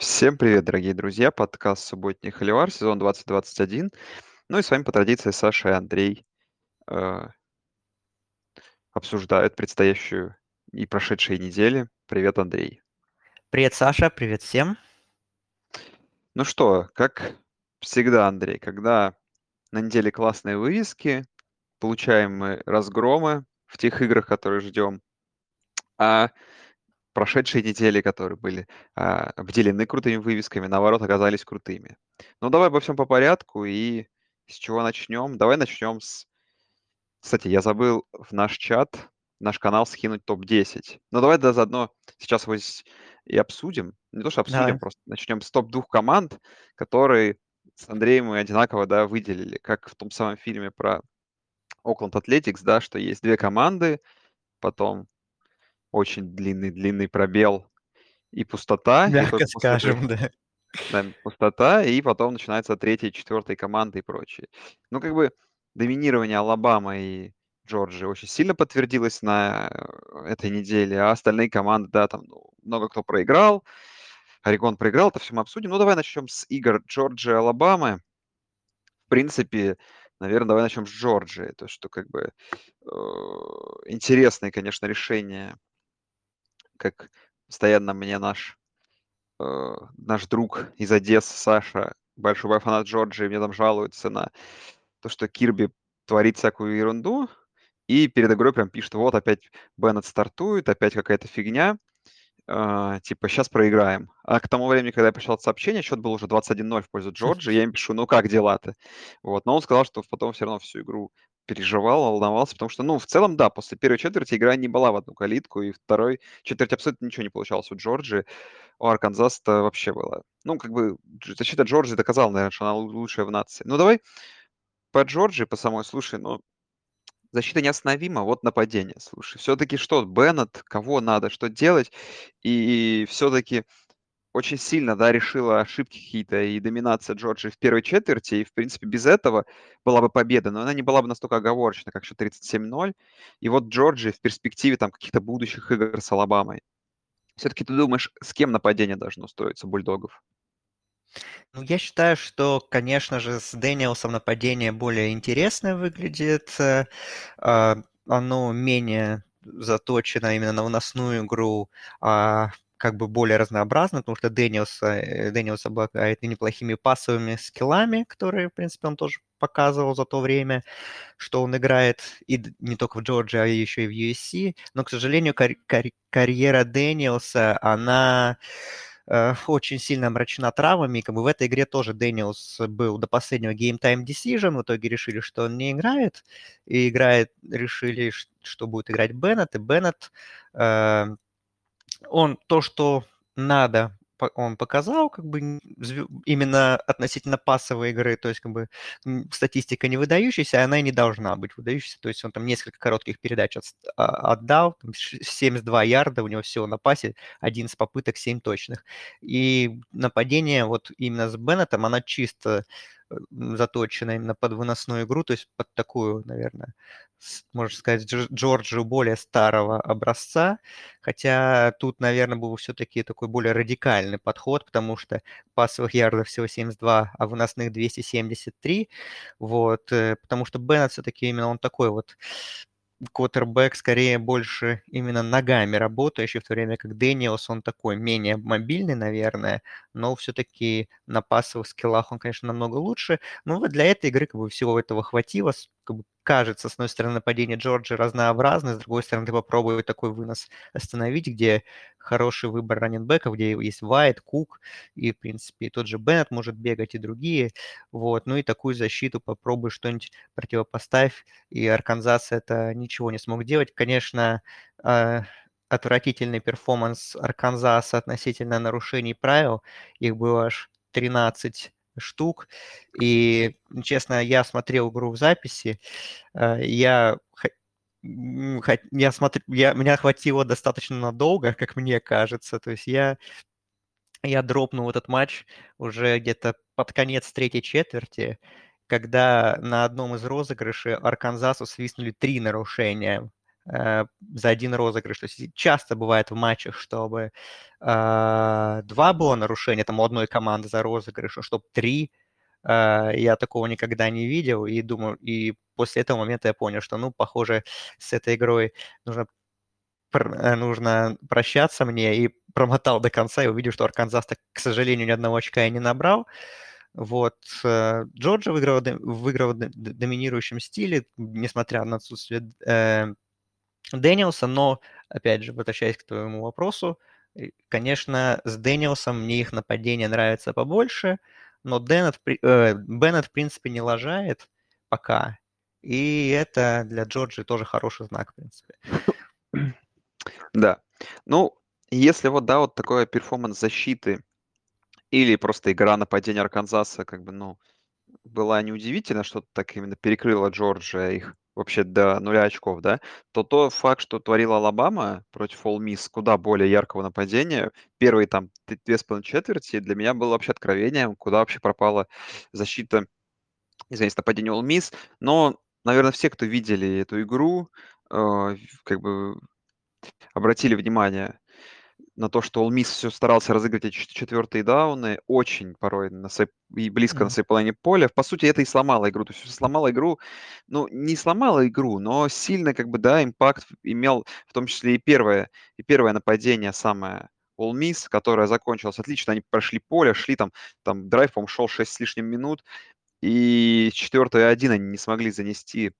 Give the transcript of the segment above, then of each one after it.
Всем привет, дорогие друзья! Подкаст «Субботний холивар», сезон 2021. Ну и с вами по традиции Саша и Андрей э, обсуждают предстоящую и прошедшие недели. Привет, Андрей. Привет, Саша, привет всем. Ну что, как всегда, Андрей, когда на неделе классные вывески, получаем мы разгромы в тех играх, которые ждем, а прошедшие недели, которые были а, обделены крутыми вывесками, наоборот, оказались крутыми. Ну, давай обо всем по порядку и с чего начнем? Давай начнем с... Кстати, я забыл в наш чат, наш канал скинуть топ-10. Ну, давай да, заодно сейчас его здесь и обсудим. Не то, что обсудим, Давай. просто начнем с топ-двух команд, которые с Андреем мы одинаково, да, выделили, как в том самом фильме про Окленд Атлетикс, да, что есть две команды, потом очень длинный-длинный пробел и пустота. и Мягко этого- скажем, да. да, пустота, и потом начинается третья, четвертая команда и прочее. Ну, как бы доминирование Алабамы и Джорджии очень сильно подтвердилось на э, этой неделе, а остальные команды, да, там ну, много кто проиграл. Орегон проиграл, это все мы обсудим. Ну, давай начнем с игр Джорджии и Алабамы. В принципе, наверное, давай начнем с Джорджии. То, что как бы э, интересное, конечно, решение, как постоянно мне наш э, наш друг из Одессы, Саша, большой фанат Джорджии, мне там жалуется на то, что Кирби творит всякую ерунду, и перед игрой прям пишет, вот опять Беннет стартует, опять какая-то фигня, э, типа сейчас проиграем. А к тому времени, когда я пришел это сообщение, счет был уже 21-0 в пользу Джорджии, я им пишу, ну как дела-то? Вот, но он сказал, что потом все равно всю игру переживал, волновался, потому что, ну, в целом, да, после первой четверти игра не была в одну калитку, и второй четверти абсолютно ничего не получалось у Джорджии у Арканзаса вообще было. Ну, как бы защита Джорджии доказала, наверное, что она лу- лучшая в нации. Ну, давай по Джорджии, по самой, слушай, ну, защита неостановима, вот нападение, слушай. Все-таки что, Беннет, кого надо, что делать? И все-таки очень сильно, да, решила ошибки какие-то и доминация Джорджии в первой четверти, и, в принципе, без этого была бы победа, но она не была бы настолько оговорочна, как счет 37-0. И вот Джорджия в перспективе там каких-то будущих игр с Алабамой. Все-таки ты думаешь, с кем нападение должно строиться бульдогов? Ну, я считаю, что, конечно же, с Дэниелсом нападение более интересное выглядит. а, Оно менее заточено именно на выносную игру, а как бы более разнообразно, потому что Дэниелс, э, Дэниелс обладает неплохими пасовыми скиллами, которые, в принципе, он тоже показывал за то время, что он играет и не только в Джорджии, а еще и в USC. Но, к сожалению, карь- карь- карьера Дэниелса, она э, очень сильно омрачена травмами. Как бы в этой игре тоже Дэниелс был до последнего game time decision. В итоге решили, что он не играет. И играет, решили, что будет играть Беннет. И Беннет, э, он то, что надо, он показал, как бы именно относительно пассовой игры, то есть как бы статистика не выдающаяся, она и не должна быть выдающейся, то есть он там несколько коротких передач отс- а- отдал, там ш- 72 ярда у него всего на пасе, 11 попыток, 7 точных. И нападение вот именно с Беннетом, она чисто заточена именно под выносную игру, то есть под такую, наверное, можно сказать, Дж- Джорджию более старого образца, хотя тут, наверное, был все-таки такой более радикальный подход, потому что пассовых ярдов всего 72, а выносных 273, вот, э, потому что Беннет все-таки именно он такой вот квотербек скорее больше именно ногами работающий, в то время как Дэниелс, он такой менее мобильный, наверное, но все-таки на пассовых скиллах он, конечно, намного лучше. Но вот для этой игры как бы всего этого хватило. Как бы кажется, с одной стороны, нападение Джорджии разнообразное, с другой стороны, ты попробуй такой вынос остановить, где хороший выбор раннинбеков, где есть Вайт, Кук, и, в принципе, тот же Беннет может бегать, и другие. Вот. Ну и такую защиту попробуй что-нибудь противопоставь, и Арканзас это ничего не смог делать. Конечно, а, отвратительный performance Арканзаса относительно нарушений правил. Их было аж 13 штук. И, честно, я смотрел игру в записи, э, я я смотрю, я, меня хватило достаточно надолго, как мне кажется. То есть я, я дропнул этот матч уже где-то под конец третьей четверти, когда на одном из розыгрышей Арканзасу свистнули три нарушения за один розыгрыш. То есть часто бывает в матчах, чтобы э, два было нарушения там у одной команды за розыгрыш, а чтобы три. Э, я такого никогда не видел и думаю, и после этого момента я понял, что, ну, похоже, с этой игрой нужно Э, нужно прощаться мне, и промотал до конца, и увидел, что Арканзас, к сожалению, ни одного очка и не набрал. Вот. Э, Джорджа выиграл, выиграл в доминирующем стиле, несмотря на отсутствие э, Дэниелса, но, опять же, возвращаясь к твоему вопросу, конечно, с Дэниелсом мне их нападение нравится побольше, но Деннет, э, Беннет, в принципе, не лажает пока, и это для Джорджи тоже хороший знак, в принципе. Да. Ну, если вот, да, вот такой performance защиты или просто игра нападения Арканзаса, как бы, ну, была неудивительна, что так именно перекрыла Джорджия их вообще до нуля очков, да, то тот факт, что творила Алабама против Ол Мисс, куда более яркого нападения, первые там две с половиной четверти для меня было вообще откровением, куда вообще пропала защита, извините, нападение Ол Мисс, но, наверное, все, кто видели эту игру, э, как бы обратили внимание на то, что Miss все старался разыгрывать эти четвертые дауны очень порой на своей, и близко на своей половине поля. По сути, это и сломало игру. То есть сломало игру, ну, не сломало игру, но сильно, как бы, да, импакт имел, в том числе и первое, и первое нападение самое All Miss, которое закончилось отлично. Они прошли поле, шли там, там драйв, по-моему, шел 6 с лишним минут, и четвертое один они не смогли занести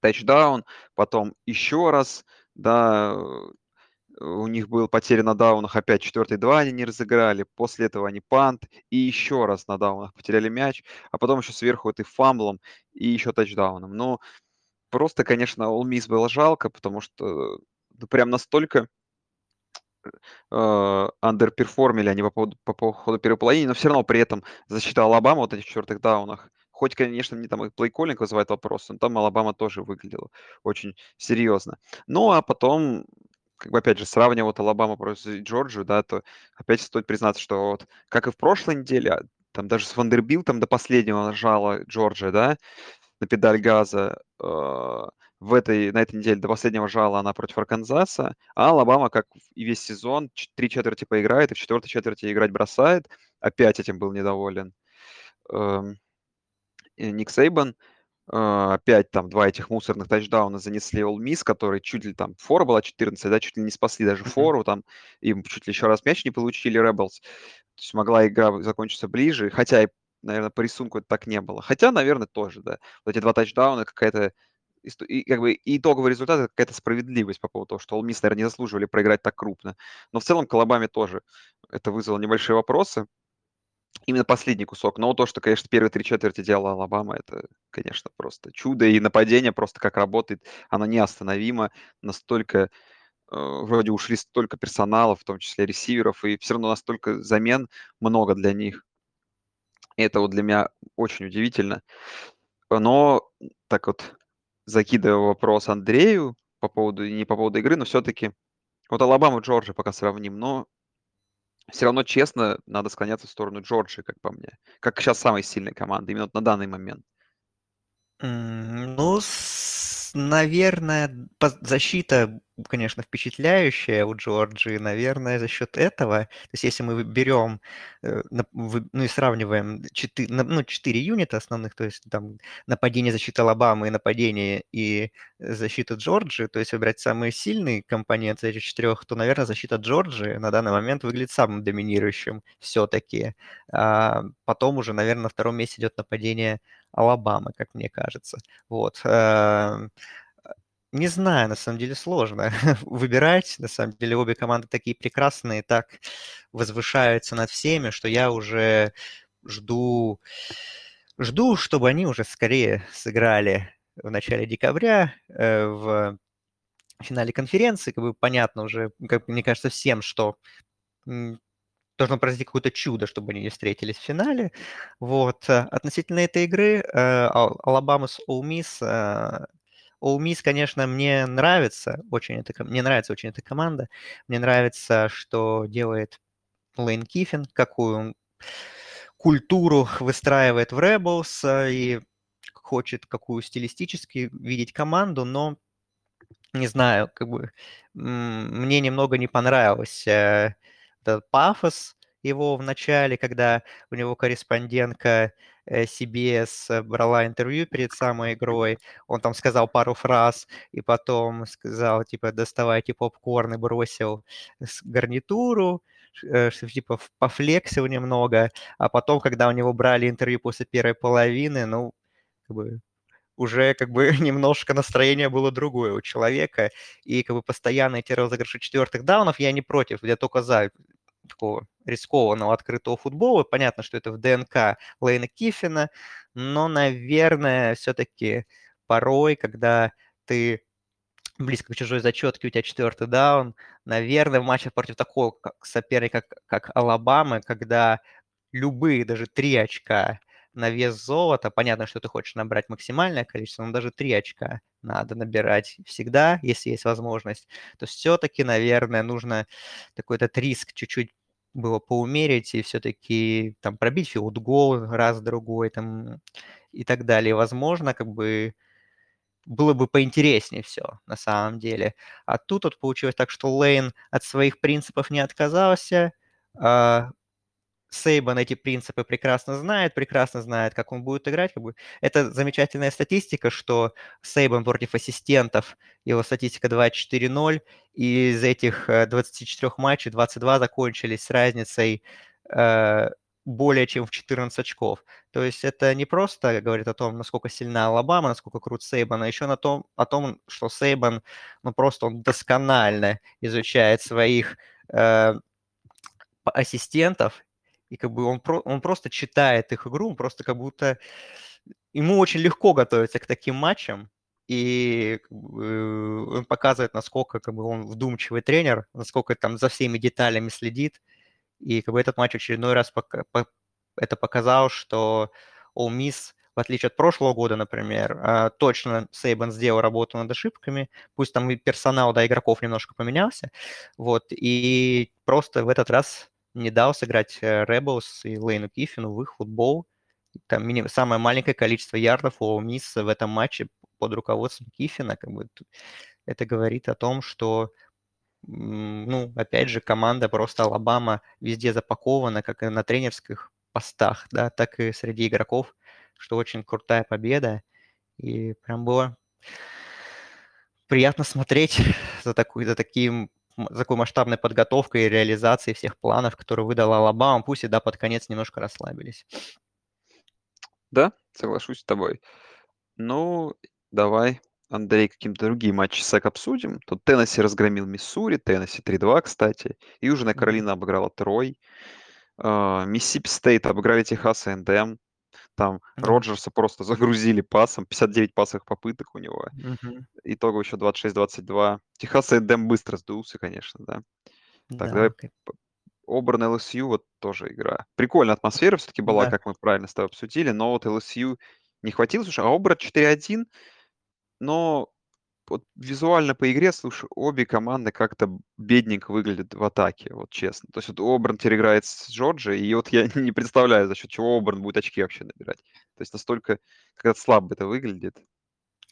тачдаун, потом еще раз да, у них был потеря на даунах, опять четвертый два они не разыграли, после этого они пант, и еще раз на даунах потеряли мяч, а потом еще сверху это фамблом, и еще тачдауном. Ну, просто, конечно, All было жалко, потому что ну, прям настолько э, андерперформили они по поводу, по поводу первой половины, но все равно при этом защита Алабама вот этих четвертых даунах Хоть, конечно, мне там и плейколлинг вызывает вопрос, но там Алабама тоже выглядела очень серьезно. Ну, а потом, как бы, опять же, сравнивая вот Алабама против Джорджию, да, то опять стоит признаться, что вот, как и в прошлой неделе, а, там даже с Вандербилтом до последнего нажала Джорджия, да, на педаль газа, э, в этой, на этой неделе до последнего жала она против Арканзаса, а Алабама, как и весь сезон, три четверти поиграет, и в четвертой четверти играть бросает. Опять этим был недоволен. Эм, Ник Сейбан. А, опять там два этих мусорных тачдауна занесли All Miss, который чуть ли там фора была 14, да, чуть ли не спасли даже фору, там им чуть ли еще раз мяч не получили Rebels. То есть могла игра закончиться ближе, хотя и, наверное, по рисунку это так не было. Хотя, наверное, тоже, да. Вот эти два тачдауна какая-то и как бы итоговый результат это какая-то справедливость по поводу того, что All Miss, наверное, не заслуживали проиграть так крупно. Но в целом Колобами тоже это вызвало небольшие вопросы. Именно последний кусок. Но то, что, конечно, первые три четверти делала Алабама, это, конечно, просто чудо. И нападение просто как работает, оно неостановимо. Настолько э, вроде ушли столько персонала, в том числе ресиверов, и все равно настолько замен много для них. И это вот для меня очень удивительно. Но так вот, закидывая вопрос Андрею по поводу, не по поводу игры, но все-таки вот Алабама и Джорджия пока сравним, но все равно честно надо склоняться в сторону Джорджии, как по мне. Как сейчас самой сильной команды, именно на данный момент. Ну, наверное, защита, конечно, впечатляющая у Джорджии, наверное, за счет этого. То есть если мы берем, э, ну и сравниваем 4, ну, 4 юнита основных, то есть там нападение, защита Алабамы, нападение и защита Джорджии, то есть выбирать самые сильные компоненты этих четырех, то, наверное, защита Джорджии на данный момент выглядит самым доминирующим все-таки. А потом уже, наверное, на втором месте идет нападение Алабамы, как мне кажется. Вот. Эм, не знаю, на самом деле сложно выбирать. На самом деле обе команды такие прекрасные, так возвышаются над всеми, что я уже жду, жду, чтобы они уже скорее сыграли в начале декабря э, в финале конференции. Как бы понятно уже, как мне кажется, всем, что должно произойти какое-то чудо, чтобы они не встретились в финале. Вот. Э, относительно этой игры, э, Алабама с Ole Miss, э, конечно, мне нравится очень эта, мне нравится очень эта команда. Мне нравится, что делает Лейн Киффин, какую культуру выстраивает в Rebels и хочет какую стилистически видеть команду, но не знаю, как бы мне немного не понравился этот пафос его в начале, когда у него корреспондентка CBS э, брала интервью перед самой игрой, он там сказал пару фраз, и потом сказал, типа, доставайте попкорн и бросил гарнитуру, э, что типа пофлексил немного, а потом, когда у него брали интервью после первой половины, ну, как бы уже как бы немножко настроение было другое у человека, и как бы постоянно эти розыгрыши четвертых даунов я не против, я только за такого рискованного открытого футбола. Понятно, что это в ДНК Лейна Киффина, но, наверное, все-таки порой, когда ты близко к чужой зачетке, у тебя четвертый даун, наверное, в матчах против такого соперника, как, как Алабама, когда любые даже три очка на вес золота, понятно, что ты хочешь набрать максимальное количество, но даже три очка надо набирать всегда, если есть возможность, то все-таки, наверное, нужно такой этот риск чуть-чуть было поумерить и все-таки там пробить филдгол раз-другой там и так далее. Возможно, как бы было бы поинтереснее все на самом деле. А тут вот получилось так, что Лейн от своих принципов не отказался, а Сейбан эти принципы прекрасно знает, прекрасно знает, как он будет играть. Как бы. Это замечательная статистика, что Сейбан против ассистентов, его статистика 24-0, и из этих 24 э, матчей 22 закончились с разницей э, более чем в 14 очков. То есть это не просто говорит о том, насколько сильна Алабама, насколько крут Сейбан, а еще на том, о том, что Сейбан, ну просто он досконально изучает своих э, ассистентов и как бы он, про, он просто читает их игру, он просто как будто... Ему очень легко готовиться к таким матчам, и он показывает, насколько как бы, он вдумчивый тренер, насколько там за всеми деталями следит. И как бы этот матч очередной раз пока, по, это показал, что All в отличие от прошлого года, например, а, точно Сейбан сделал работу над ошибками, пусть там и персонал, да, игроков немножко поменялся, вот, и просто в этот раз не дал сыграть Rebels и Лейну Киффину в их футбол. Там мини... самое маленькое количество ярдов у Мисс в этом матче под руководством Киффина. Как бы, это говорит о том, что ну, опять же, команда просто Алабама везде запакована, как и на тренерских постах, да, так и среди игроков, что очень крутая победа. И прям было приятно смотреть за, такой, за таким такой масштабной подготовкой и реализацией всех планов, которые выдала Алабама, пусть и да, под конец немножко расслабились. Да, соглашусь с тобой. Ну, давай, Андрей, каким-то другие матчи СЭК обсудим. Тут Теннесси разгромил Миссури, Теннесси 3-2, кстати. Южная Каролина обыграла Трой. А, Миссипи Стейт обыграли Техас и НДМ. Там да. Роджерса просто загрузили пасом, 59 пасовых попыток у него. Угу. Итого еще 26-22. Техас Эдем быстро сдулся, конечно, да. Так, да, давай окей. Обран LSU, вот тоже игра. Прикольная атмосфера все-таки была, да. как мы правильно с тобой обсудили, но вот LSU не хватило. Слушай, а Обран 4-1, но вот визуально по игре, слушай, обе команды как-то бедненько выглядят в атаке, вот честно. То есть вот Оберн теперь с Джорджи, и вот я не представляю, за счет чего Оберн будет очки вообще набирать. То есть настолько как-то слабо это выглядит.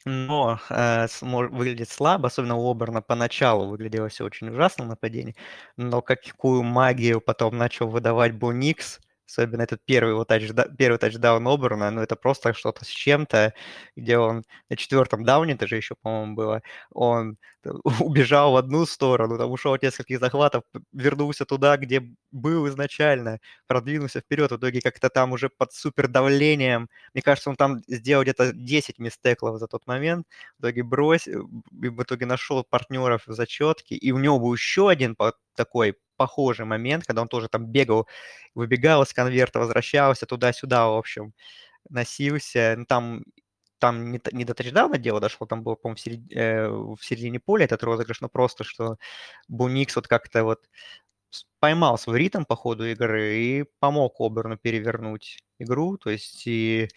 Но э, выглядит слабо, особенно у Оберна поначалу выглядело все очень ужасно нападение, но какую магию потом начал выдавать Боникс – Особенно этот первый его тачда, первый тачдаун Оберна, ну это просто что-то с чем-то, где он на четвертом дауне, это же еще, по-моему, было, он убежал в одну сторону, там ушел от нескольких захватов, вернулся туда, где был изначально, продвинулся вперед, в итоге как-то там уже под супер давлением, мне кажется, он там сделал где-то 10 мистеклов за тот момент, в итоге бросил, в итоге нашел партнеров в зачетке, и у него был еще один такой похожий момент, когда он тоже там бегал, выбегал из конверта, возвращался туда-сюда, в общем, носился. Ну, там там не, не до тачдауна дело дошло, там было, по-моему, в, серед... э, в середине поля этот розыгрыш, но просто, что Буникс вот как-то вот поймал свой ритм по ходу игры и помог Оберну перевернуть игру, то есть и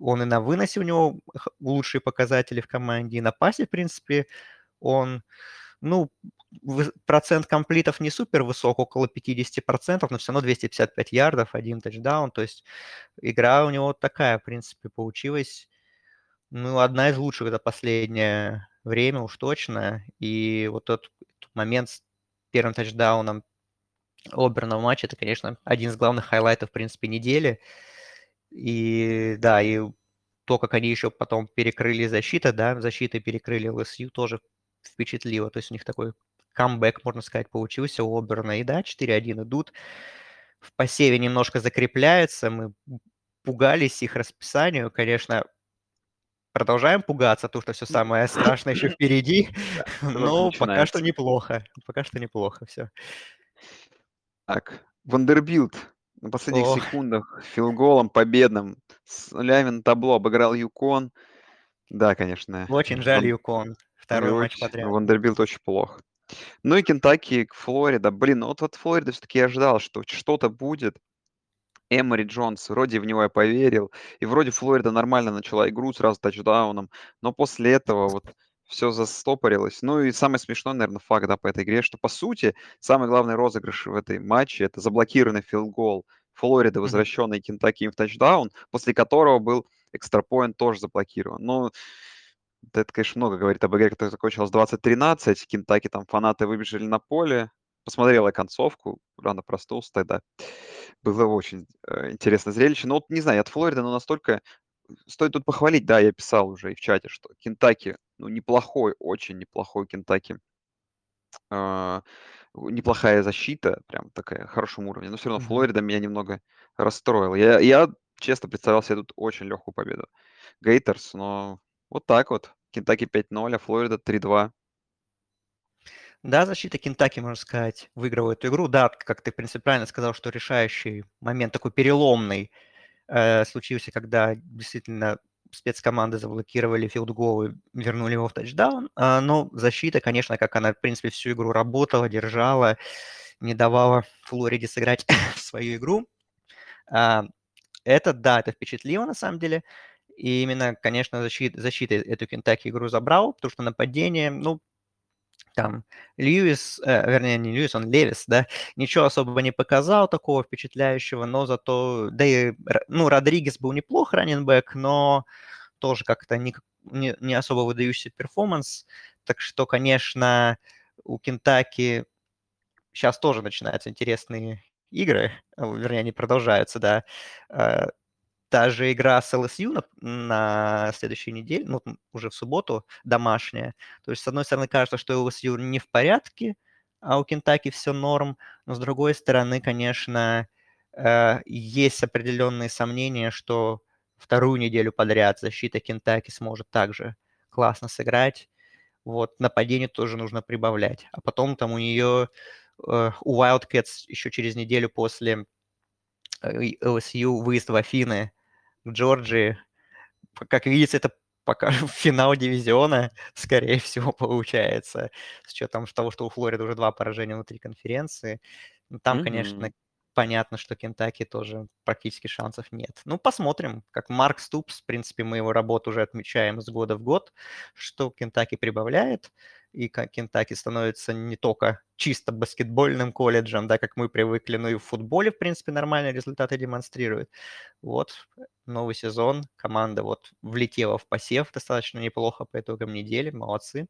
он и на выносе у него лучшие показатели в команде, и на пасе, в принципе, он, ну, процент комплитов не супер высок, около 50%, но все равно 255 ярдов, один тачдаун. То есть игра у него такая, в принципе, получилась. Ну, одна из лучших за последнее время уж точно. И вот тот момент с первым тачдауном Оберна в матче, это, конечно, один из главных хайлайтов, в принципе, недели. И да, и то, как они еще потом перекрыли защиту, да, защиты перекрыли ЛСЮ, тоже впечатлило. То есть у них такой камбэк, можно сказать, получился у Оберна. И да, 4-1 идут. В посеве немножко закрепляются. Мы пугались их расписанию. Конечно, продолжаем пугаться, то, что все самое страшное еще впереди. Но пока что неплохо. Пока что неплохо все. Так, Вандербилт на последних секундах филголом победным с нулями на табло обыграл Юкон. Да, конечно. Очень жаль. Юкон. Второй матч очень... подряд. Вандербилт очень плохо. Ну и Кентаки, Флорида. Блин, ну вот от Флориды все-таки я ожидал, что что-то будет. Эмори Джонс, вроде в него я поверил, и вроде Флорида нормально начала игру сразу тачдауном, но после этого вот все застопорилось. Ну и самый смешной, наверное, факт да, по этой игре, что, по сути, самый главный розыгрыш в этой матче — это заблокированный филгол Флориды, возвращенный Кентаки в тачдаун, после которого был экстрапоинт тоже заблокирован. Ну, это, конечно, много говорит об игре, которая закончилась 20-13. Кентаки там фанаты выбежали на поле. Посмотрела концовку, рано проснулся тогда. Было очень э, интересное зрелище. Но вот, не знаю, от Флориды, но настолько стоит тут похвалить, да, я писал уже и в чате, что Кентаки, ну, неплохой, очень неплохой Кентаки. Э, неплохая защита, прям такая, хорошем уровне. Но все равно Флорида меня немного расстроила. Я, я честно представлял себе тут очень легкую победу. Гейтерс, но вот так вот. Кентаки 5-0, а Флорида 3-2. Да, защита Кентаки, можно сказать, выигрывала эту игру. Да, как ты, правильно сказал, что решающий момент такой переломный э, случился, когда действительно спецкоманды заблокировали филдгол и вернули его в тачдаун. А, но защита, конечно, как она, в принципе, всю игру работала, держала, не давала Флориде сыграть свою игру. А, это, да, это впечатлило на самом деле. И именно, конечно, защита, защита эту Кентаки игру забрал, потому что нападение, ну, там Льюис, э, вернее, не Льюис, он Левис, да, ничего особо не показал такого впечатляющего, но зато, да и, ну, Родригес был неплох раненбэк, но тоже как-то не, не, не особо выдающийся перформанс, так что, конечно, у Кентаки сейчас тоже начинаются интересные игры, вернее, они продолжаются, да, э, та же игра с LSU на, на следующей неделе, ну, уже в субботу, домашняя. То есть, с одной стороны, кажется, что LSU не в порядке, а у Кентаки все норм, но с другой стороны, конечно, э, есть определенные сомнения, что вторую неделю подряд защита Кентаки сможет также классно сыграть. Вот, нападение тоже нужно прибавлять. А потом там у нее, э, у Wildcats еще через неделю после LSU выезд в Афины в Джорджии. Как видите, это пока финал дивизиона, скорее всего, получается, с учетом того, что у Флориды уже два поражения внутри конференции. Ну, там, mm-hmm. конечно, понятно, что Кентаки тоже практически шансов нет. Ну, посмотрим. Как Марк Ступс, в принципе, мы его работу уже отмечаем с года в год, что Кентаки прибавляет и Кентаки становится не только чисто баскетбольным колледжем, да, как мы привыкли, но и в футболе, в принципе, нормальные результаты демонстрирует. Вот, новый сезон, команда вот влетела в посев достаточно неплохо по итогам недели, молодцы,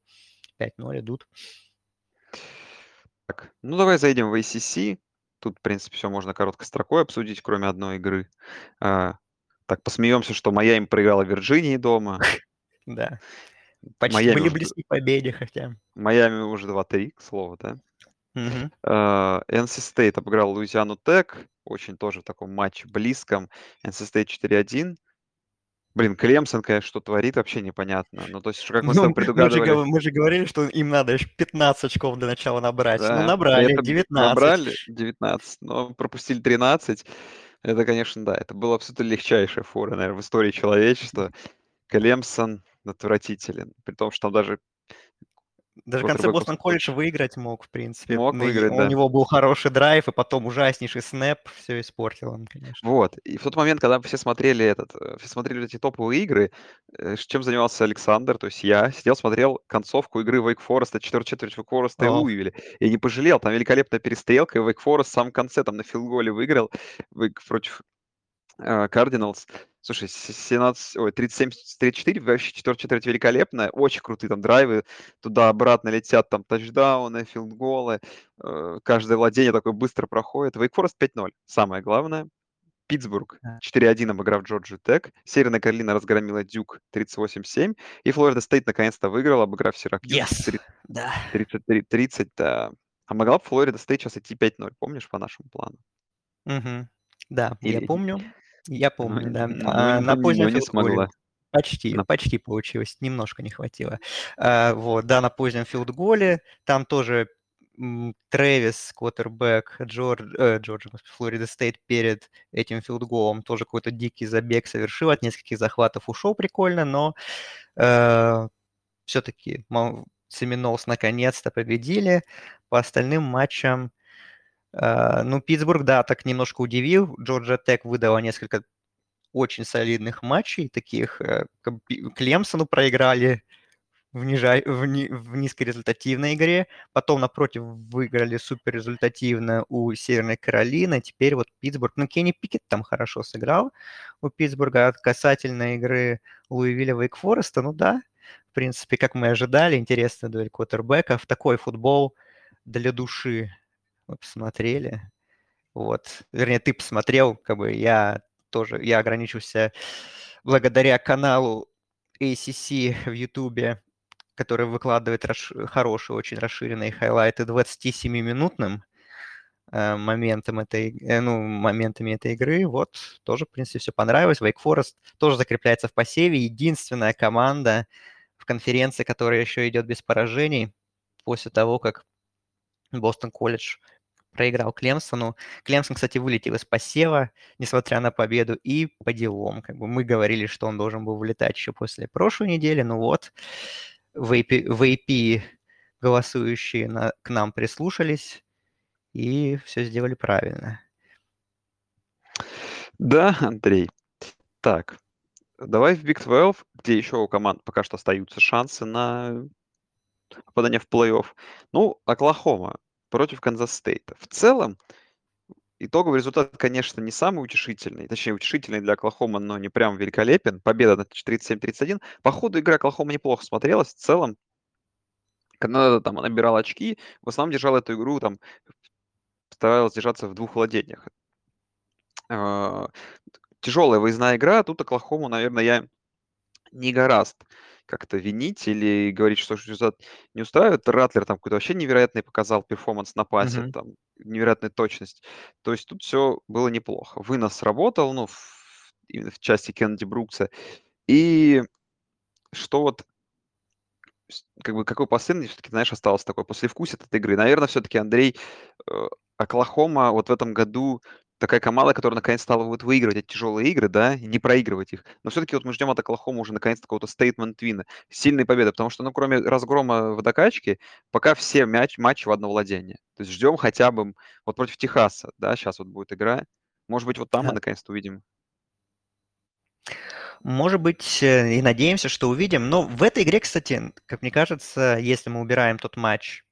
5-0 идут. Так, ну давай зайдем в ACC. Тут, в принципе, все можно короткой строкой обсудить, кроме одной игры. А, так, посмеемся, что моя им проиграла Вирджинии дома. Да. Почти Майами были уже... близки к победе, хотя. Майами уже 2-3, к слову, да. Угу. Uh, NC State обыграл Луизиану Тек, очень тоже в таком матче близком. NC State 4-1. Блин, Клемсон, конечно, что творит, вообще непонятно. Ну, то есть, как мы ну, с тобой предугадывали... Мы же, мы же говорили, что им надо еще 15 очков для начала набрать. Да, ну, набрали, это 19. Набрали 19, но пропустили 13. Это, конечно, да, это было абсолютно легчайшая фора, наверное, в истории человечества. Клемсон отвратителен. При том, что там даже даже в конце Бостон колледж выиграть мог, в принципе. Мог выиграть, У да. него был хороший драйв, и потом ужаснейший снэп, все испортил он, конечно. Вот. И в тот момент, когда все смотрели этот, э, все смотрели эти топовые игры, э, чем занимался Александр, то есть я сидел, смотрел концовку игры Wake Forest, четверть четверть Wake Forest и Луивили. И не пожалел, там великолепная перестрелка, и Wake Forest в самом конце там на филголе выиграл против Кардиналс. Uh, Слушай, 17, ой, 37-34, вообще четвертая четверть великолепная, очень крутые там драйвы, туда-обратно летят там тачдауны, филдголы, э, каждое владение такое быстро проходит. Форест 5-0, самое главное. Питтсбург 4-1 обыграв Джорджию Тек. Северная Каролина разгромила Дюк 38-7. И Флорида Стейт наконец-то выиграл, обыграв Сиракьюз yes. да. 33-30. Да. А могла бы Флорида Стейт сейчас идти 5-0, помнишь, по нашему плану? Угу. Да, Или... я помню. Я ну, помню, да. Ну, а, на позднем не смогла. Почти, на... почти получилось, немножко не хватило. А, вот, да, на позднем филдголе, там тоже Трэвис, квотербек Джордж, э, Джордж, Флорида Стейт перед этим филдголом тоже какой-то дикий забег совершил, от нескольких захватов ушел прикольно, но э, все-таки Семинолс наконец-то победили. По остальным матчам ну, Питтсбург, да, так немножко удивил. Джорджия Тек выдала несколько очень солидных матчей, таких uh, Клемсону проиграли в, нижа... в, ни... в низкорезультативной игре, потом, напротив, выиграли суперрезультативно у Северной Каролины, теперь вот Питтсбург, ну, Кенни Пикет там хорошо сыграл у Питтсбурга, касательно игры Луивилля Вейк Фореста, ну да, в принципе, как мы ожидали, интересная дуэль квотербеков, такой футбол для души мы посмотрели. Вот. Вернее, ты посмотрел, как бы я тоже, я ограничился благодаря каналу ACC в Ютубе, который выкладывает расш... хорошие, очень расширенные хайлайты 27-минутным э, моментом этой, э, ну, моментами этой игры. Вот, тоже, в принципе, все понравилось. Wake Forest тоже закрепляется в посеве. Единственная команда в конференции, которая еще идет без поражений после того, как Бостон Колледж проиграл Клемсону. Клемсон, кстати, вылетел из посева, несмотря на победу, и по делам. Как бы мы говорили, что он должен был вылетать еще после прошлой недели, ну вот, в AP голосующие на, к нам прислушались и все сделали правильно. Да, Андрей. Так, давай в Big 12, где еще у команд пока что остаются шансы на попадание в плей-офф. Ну, Оклахома против Канзас Стейта. В целом, итоговый результат, конечно, не самый утешительный, точнее, утешительный для Оклахома, но не прям великолепен. Победа на 37-31. По ходу игры Оклахома неплохо смотрелась. В целом, Канада там набирала очки, в основном держала эту игру, там, старалась держаться в двух владениях. А, Тяжелая выездная игра, тут Оклахому, наверное, я не гораст как-то винить или говорить, что результат не устраивает. Ратлер там какой-то вообще невероятный показал перформанс на пасе, Мгм. там невероятная точность. То есть тут все было неплохо. Вынос работал, ну, в, именно в части Кеннеди Брукса. И что вот как бы какой посыл все-таки, знаешь, остался такой послевкусие от этой игры. Наверное, все-таки Андрей э, Оклахома вот в этом году такая команда, которая наконец стала вот выигрывать эти тяжелые игры, да, и не проигрывать их. Но все-таки вот мы ждем от Оклахома уже наконец какого-то стейтмент вина, сильной победы, потому что, ну, кроме разгрома в докачке, пока все мяч, матчи в одно владение. То есть ждем хотя бы вот против Техаса, да, сейчас вот будет игра. Может быть, вот там мы наконец-то увидим. Может быть, э, и надеемся, что увидим. Но в этой игре, кстати, как мне кажется, если мы убираем тот матч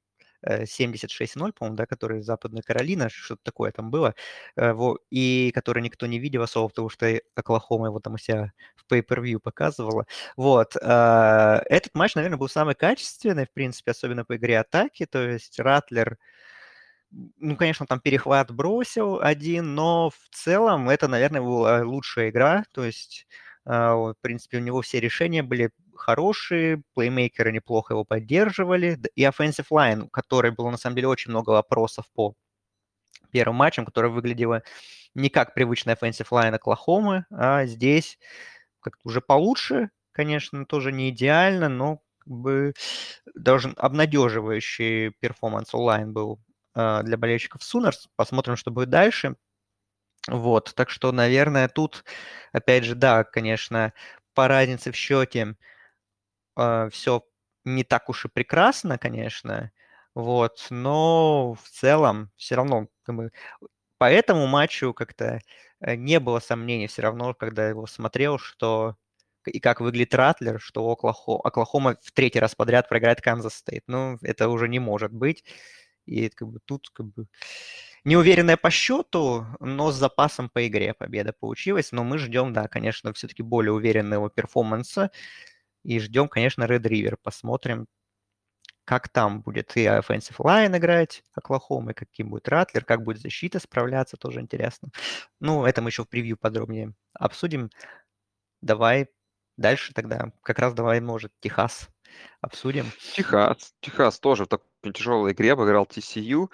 76-0, по-моему, да, который Западная Каролина, что-то такое там было, э, и который никто не видел особо, потому что Оклахома его там у себя в pay-per-view показывала. Вот. Э, этот матч, наверное, был самый качественный, в принципе, особенно по игре атаки, то есть Ратлер ну, конечно, там перехват бросил один, но в целом это, наверное, была лучшая игра. То есть, э, в принципе, у него все решения были хорошие, плеймейкеры неплохо его поддерживали, и offensive line, у которой было на самом деле очень много вопросов по первым матчам, которая выглядела не как привычная offensive line Оклахомы, а здесь как-то уже получше, конечно, тоже не идеально, но как бы должен обнадеживающий перформанс онлайн был э, для болельщиков Сунерс. Посмотрим, что будет дальше. Вот, так что, наверное, тут, опять же, да, конечно, по разнице в счете э, а, все не так уж и прекрасно, конечно, вот, но в целом все равно как бы, по этому матчу как-то э, не было сомнений все равно, когда его смотрел, что и как выглядит Ратлер, что Оклахома, Оклахома в третий раз подряд проиграет Канзас Стейт. Ну, это уже не может быть. И как бы тут как бы неуверенная по счету, но с запасом по игре победа получилась. Но мы ждем, да, конечно, все-таки более уверенного перформанса. И ждем, конечно, Red River. Посмотрим, как там будет и offensive line играть Оклахомы, каким будет Ратлер, как будет защита справляться, тоже интересно. Ну, это мы еще в превью подробнее обсудим. Давай дальше тогда. Как раз давай, может, Техас обсудим. Техас. Техас тоже в такой тяжелой игре обыграл TCU.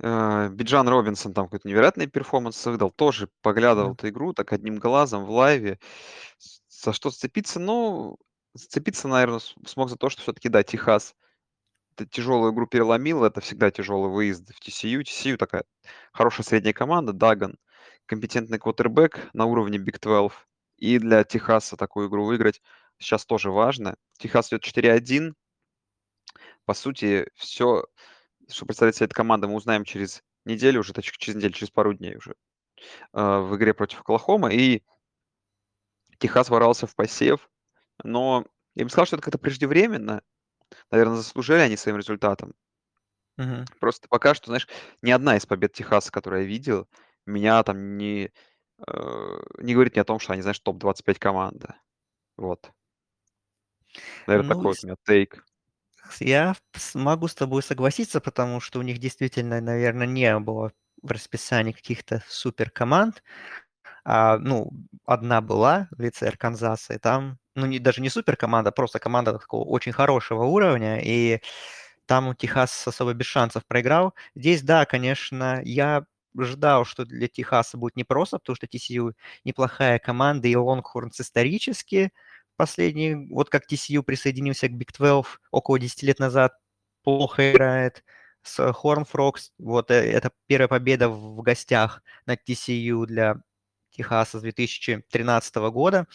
Э, Биджан Робинсон там какой-то невероятный перформанс выдал. Тоже поглядывал Да. эту игру так одним глазом в лайве. За что зацепиться? Ну, зацепиться, наверное, смог за то, что все-таки, да, Техас тяжелую игру переломил, это всегда тяжелый выезд в TCU. TCU такая хорошая средняя команда, Даган, компетентный квотербек на уровне Big 12. И для Техаса такую игру выиграть сейчас тоже важно. Техас идет 4-1. По сути, все, что представляет себе эта команда, мы узнаем через неделю, уже точнее, через неделю, через пару дней уже э, в игре против Оклахома. И Техас ворвался в посев, но я бы сказал, что это как-то преждевременно. Наверное, заслужили они своим результатом. Мгм. Просто пока что, знаешь, ни одна из побед Техаса, которую я видел, меня там не, э, не говорит мне о том, что они, знаешь, топ-25 команда. Вот. Наверное, Ну, такой вот у меня тейк. Я могу с тобой согласиться, потому что у них действительно, наверное, не было в расписании каких-то супер команд. А, ну, одна была в лице Арканзаса, и там, ну, не, даже не супер команда, просто команда такого очень хорошего уровня, и там у Техас особо без шансов проиграл. Здесь, да, конечно, я ждал, что для Техаса будет непросто, потому что TCU неплохая команда, и Лонгхорнс исторически последний, вот как TCU присоединился к Big 12 около 10 лет назад, плохо играет с Horn Frogs. Вот э, это первая победа в гостях на TCU для Техаса с 2013 года.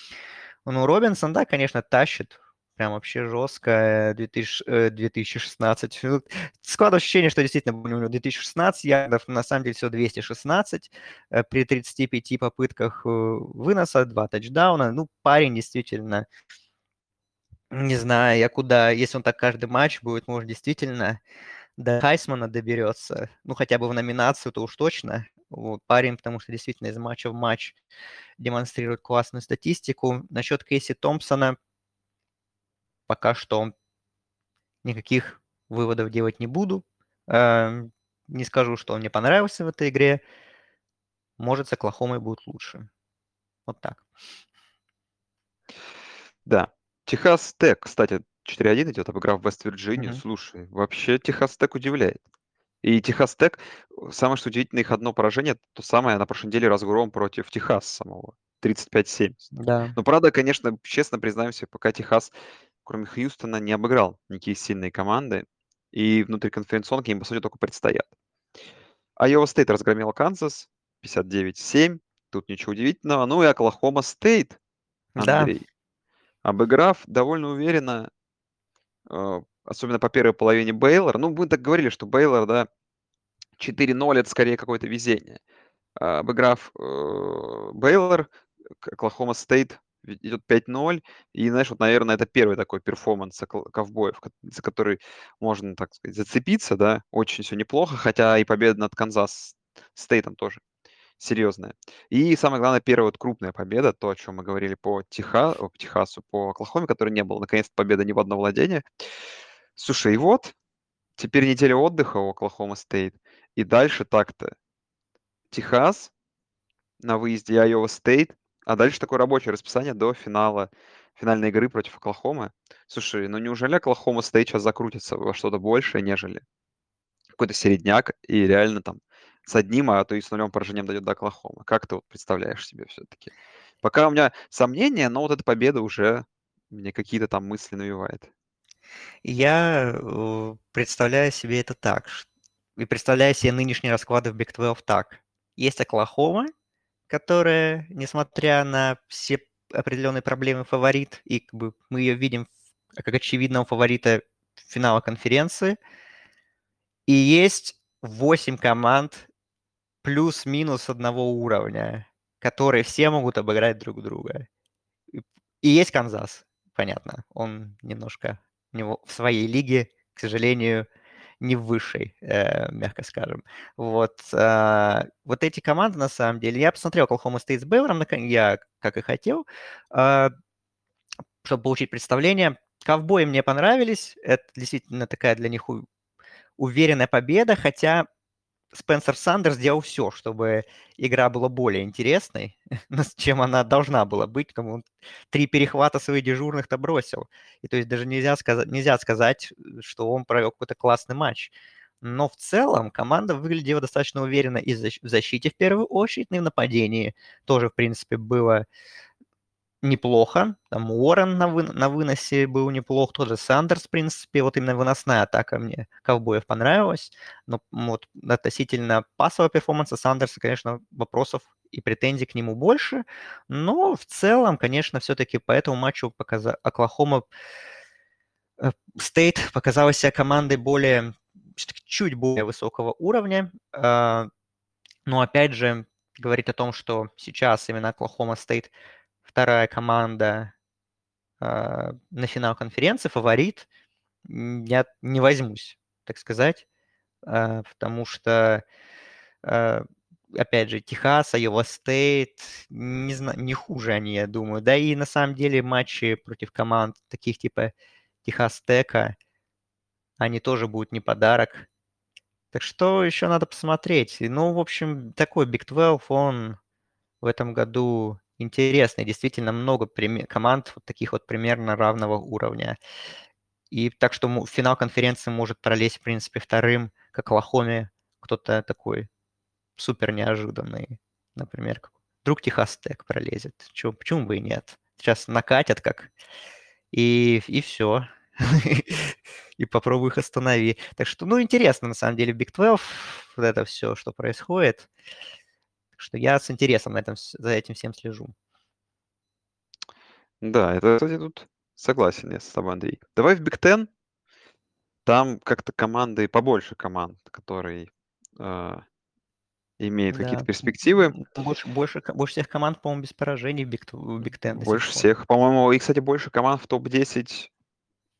Ну, Робинсон, да, конечно, тащит. Прям вообще жестко. 2000, э, 2016. Ну, Складываю ощущение, что действительно у него 2016 ярдов, на самом деле все 216 э, при 35 попытках э, выноса, два тачдауна. Ну, парень действительно, не знаю, я куда, если он так каждый матч будет, может, действительно до Хайсмана доберется, ну, хотя бы в номинацию, то уж точно. Вот, парень, потому что действительно из матча в матч демонстрирует классную статистику. Насчет Кейси Томпсона пока что никаких выводов делать не буду. Эм, Не скажу, что он мне понравился в этой игре. Может, с Оклахомой будет лучше. Вот так. Да. Техас Тек, кстати, 4-1 идет, обыграв Вест-Вирджинию. Мгм. Слушай, вообще Техас Тек удивляет. И Техас Тек, э, самое что удивительное, их одно поражение, то самое на прошлой неделе разгром против Техаса самого. 35-7. Да. Но правда, конечно, честно признаемся, пока Техас, кроме Хьюстона, не обыграл никакие сильные команды. И внутриконференционки им, по сути, только предстоят. Айова Стейт разгромила Канзас 59-7. Тут ничего удивительного. Ну и Оклахома Стейт, Да, Андрей, обыграв довольно уверенно, э, особенно по первой половине Бейлор. Ну, мы так говорили, что Бейлор, да, 4-0 это скорее какое-то везение. А, Обыграв э, Бейлор, Оклахома Стейт идет 5-0. И, знаешь, вот, наверное, это первый такой перформанс ковбоев, ко- за который можно, так сказать, зацепиться, да. Очень все неплохо, хотя и победа над Канзас Стейтом тоже серьезная. И самое главное, первая вот крупная победа, то, о чем мы говорили по, Теха, по Техасу, по Оклахоме, которой не было, наконец-то победа ни в одно владение. Слушай, и вот, теперь неделя отдыха у Оклахома Стейт, и дальше так-то Техас на выезде Айова Стейт, а дальше такое рабочее расписание до финала, финальной игры против Оклахомы. Слушай, ну неужели Оклахома Стейт сейчас закрутится во что-то большее, нежели какой-то середняк и реально там с одним, а то и с нулем поражением дойдет до Оклахомы? Как ты вот представляешь себе все-таки? Пока у меня сомнения, но вот эта победа уже мне какие-то там мысли навевает. я э, представляю себе это так. И представляю себе нынешние расклады в Big 12 так. Есть Оклахома, которая, несмотря на все определенные проблемы, фаворит, и как бы мы ее видим как очевидного фаворита финала конференции. И есть 8 команд плюс-минус одного уровня, которые все могут обыграть друг друга. И есть Канзас, понятно. Он немножко у него в своей лиге, к сожалению, не в высшей, э, мягко скажем. Вот, э, вот эти команды, на самом деле, я посмотрел Oklahoma State с Бейлором, я, как и хотел, э, чтобы получить представление. Ковбои мне понравились, это действительно такая для них уверенная победа, хотя Спенсер Сандерс сделал все, чтобы игра была более интересной, чем она должна была быть, потому он три перехвата своих дежурных-то бросил. И то есть даже нельзя сказать, нельзя сказать, что он провел какой-то классный матч. Но в целом команда выглядела достаточно уверенно и в защите в первую очередь, и в нападении тоже, в принципе, было неплохо. Там Уоррен на, вы, на выносе был неплох, тот же Сандерс, в принципе. Вот именно выносная атака мне Ковбоев понравилась. Но вот относительно пасового перформанса Сандерса, конечно, вопросов и претензий к нему больше. Но в целом, конечно, все-таки по этому матчу показа... Оклахома э, Стейт показалась себя командой более, чуть более высокого уровня. А, но опять же, говорить о том, что сейчас именно Оклахома Стейт вторая команда э, на финал конференции, фаворит, я не возьмусь, так сказать, э, потому что, э, опять же, Техас, Айова Стейт, не, знаю, не хуже они, я думаю. Да и на самом деле матчи против команд таких типа Техас Тека, они тоже будут не подарок. Так что еще надо посмотреть. Ну, в общем, такой Big 12, он в этом году интересно. Действительно много команд вот таких вот примерно равного уровня. И так что финал конференции может пролезть, в принципе, вторым, как Лохоме, кто-то такой супер неожиданный. Например, вдруг Техас Тек пролезет. Чего, почему бы и нет? Сейчас накатят как, и, и все. и попробуй их останови. Так что, ну, интересно, на самом деле, Big 12 вот это все, что происходит что я с интересом этом, за этим всем слежу. Да, это, кстати, тут согласен я с тобой, Андрей. Давай в Big Ten. Там как-то команды, побольше команд, которые э, имеют какие-то перспективы. Больше, больше, больше всех команд, по-моему, без поражений в Big, в Big Ten. Больше всех. По-моему, и, кстати, больше команд в топ-10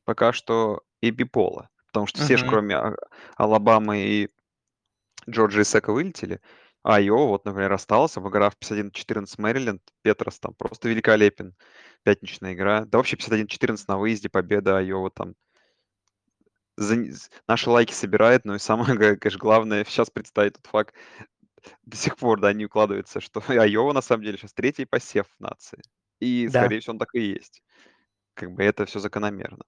пока что и бипола. Потому что все же, кроме а- Алабамы и Джорджии Сека вылетели. Айо, вот, например, остался, обыграв 51-14 Мэриленд. Петрос там просто великолепен. Пятничная игра. Да вообще 51-14 на выезде, победа Айова там. За... Наши лайки собирает, но и самое, конечно, главное сейчас представить тот факт, до сих пор, да, не укладывается, что Айова на самом деле сейчас третий посев в нации. И, да. скорее всего, он так и есть. Как бы это все закономерно.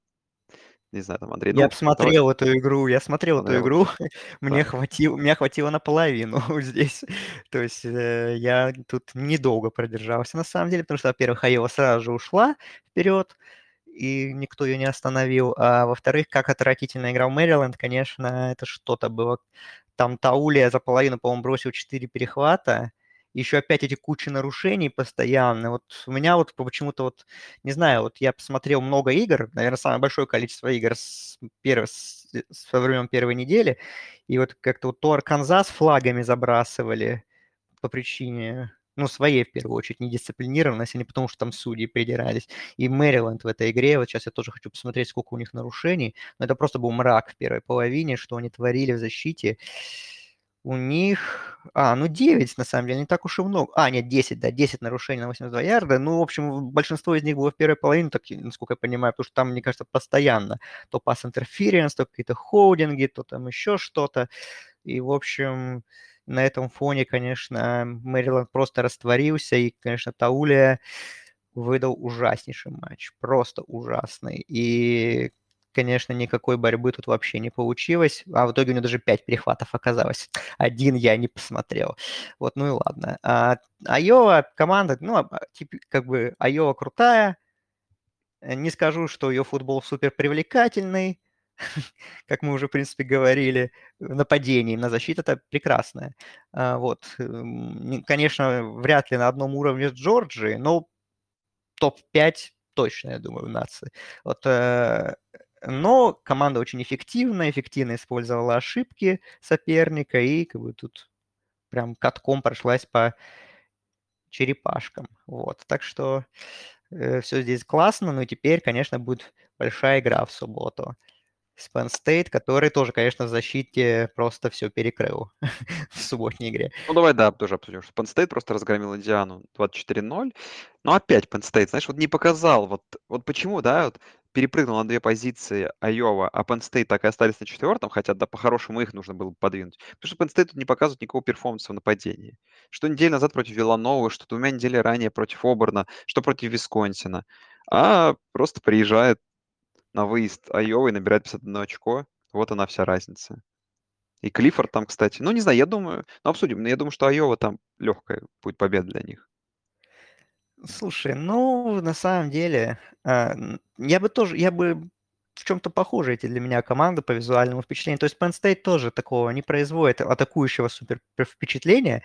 Не знаю, там, Андрей, Я ну, посмотрел давай. эту игру, я смотрел эту игру, мне хватило, меня хватило наполовину здесь. То есть э, я тут недолго продержался, на самом деле, потому что, во-первых, Аева сразу же ушла вперед, и никто ее не остановил. А во-вторых, как отвратительно играл Мэриленд, конечно, это что-то было. Там Таулия за половину, по-моему, бросил 4 перехвата, еще опять эти кучи нарушений постоянно. Вот у меня вот почему-то вот, не знаю, вот я посмотрел много игр, наверное, самое большое количество игр с, перв... с, со времен первой недели, и вот как-то вот то Арканзас флагами забрасывали по причине ну, своей, в первую очередь, недисциплинированности, а не потому, что там судьи придирались. И Мэриленд в этой игре, вот сейчас я тоже хочу посмотреть, сколько у них нарушений, но это просто был мрак в первой половине, что они творили в защите. У них... А, ну 9, на самом деле, не так уж и много. А, нет, 10, да, 10 нарушений на 82 ярда. Ну, в общем, большинство из них было в первой половине, так, насколько я понимаю, потому что там, мне кажется, постоянно то пас интерференс, то какие-то холдинги, то там еще что-то. И, в общем, на этом фоне, конечно, Мэриленд просто растворился, и, конечно, Таулия выдал ужаснейший матч, просто ужасный. И, конечно, никакой борьбы тут вообще не получилось. А в итоге у него даже 5 перехватов оказалось. Один я не посмотрел. Вот, ну и ладно. А, Айова команда, ну, а, как бы Айова крутая. Не скажу, что ее футбол супер привлекательный, как мы уже, в принципе, говорили, нападений на защиту это прекрасное. А, вот. Конечно, вряд ли на одном уровне с Джорджией, но топ-5 точно, я думаю, в нации. Вот э, но команда очень эффективна, эффективно использовала ошибки соперника и как бы тут прям катком прошлась по черепашкам. Вот. Так что э, все здесь классно, но теперь, конечно, будет большая игра в субботу. с Penn State, который тоже, конечно, в защите просто все перекрыл в субботней игре. Ну, давай, да, тоже обсудим, что Penn State просто разгромил Индиану 24-0. Но опять Penn State, знаешь, вот не показал, вот, вот почему, да, вот перепрыгнул на две позиции Айова, а Penn State так и остались на четвертом, хотя, да, по-хорошему их нужно было бы подвинуть. Потому что Penn State не показывает никакого перформанса в нападении. Что неделю назад против Вилановы, что двумя недели ранее против Оберна, что против Висконсина. А просто приезжает на выезд Айова и набирает 51 очко. Вот она вся разница. И Клиффорд там, кстати. Ну, не знаю, я думаю, ну, обсудим, но я думаю, что Айова там легкая будет победа для них. Слушай, ну, на самом деле, а, я бы тоже, я бы в чем-то похожи эти для меня команды по визуальному впечатлению. То есть Penn State тоже такого не производит атакующего супер впечатления,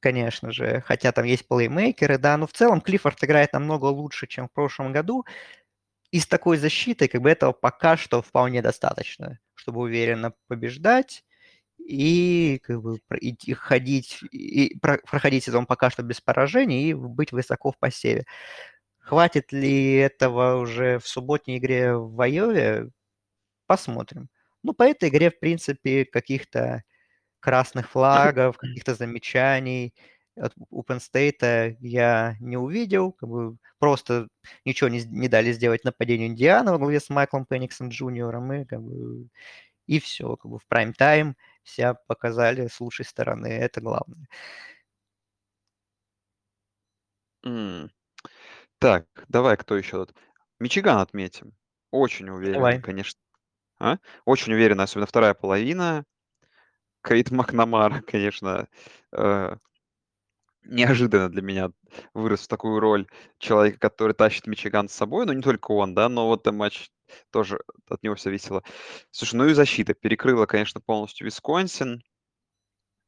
конечно же, хотя там есть плеймейкеры, да, но в целом Клиффорд играет намного лучше, чем в прошлом году, и с такой защитой как бы этого пока что вполне достаточно, чтобы уверенно побеждать и как бы идти, ходить, и проходить сезон пока что без поражений и быть высоко в посеве. Хватит ли этого уже в субботней игре в Айове? Посмотрим. Ну, по этой игре, в принципе, каких-то красных флагов, каких-то замечаний от у Penn State я не увидел. Как бы просто ничего не, не дали сделать нападению Индиана во главе с Майклом Пенниксом Джуниором. И, как бы, и все. Как бы в прайм-тайм себя показали с лучшей стороны. Это главное. Mm. Так, давай, кто еще тут? Мичиган отметим. Очень уверен, Давай. конечно. А? Очень уверен, особенно вторая половина. Кейд Макнамара, конечно, э, неожиданно для меня вырос в такую роль человека, который тащит Мичиган с собой. Но не только он, да, но вот этот матч тоже от него все весело. Слушай, ну и защита перекрыла, конечно, полностью Висконсин.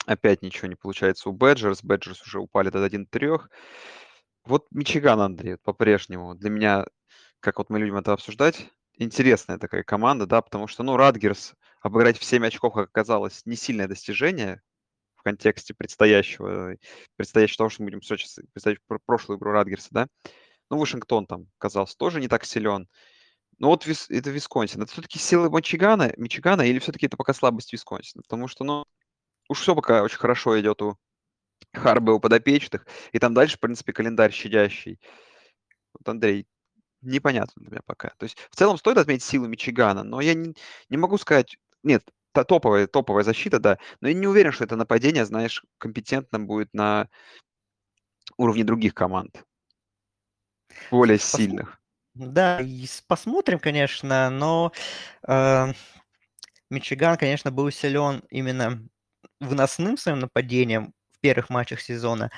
Опять ничего не получается у Бэджерс. Бэджерс уже упали до 1-3. Вот Мичиган, Андрей, по-прежнему. Для меня, как вот мы любим это обсуждать, интересная такая команда, да, потому что, ну, Радгерс обыграть в 7 очков, как оказалось, не сильное достижение в контексте предстоящего, предстоящего того, что мы будем сейчас представить прошлую игру Радгерса, да. Ну, Вашингтон там, казалось, тоже не так силен. Ну вот Вис, это Висконсин. Это все-таки силы Мичигана, Мичигана или все-таки это пока слабость Висконсина? Потому что, ну, уж все пока очень хорошо идет у Харбе у подопечных. И там дальше, в принципе, календарь щадящий. Вот, Андрей, непонятно для меня пока. То есть в целом стоит отметить силу Мичигана, но я не, не могу сказать... Нет, та топовая, топовая защита, да, но я не уверен, что это нападение, знаешь, компетентно будет на уровне других команд. Более сильных. Да, посмотрим, конечно, но э, Мичиган, конечно, был силен именно выносным своим нападением в первых матчах сезона.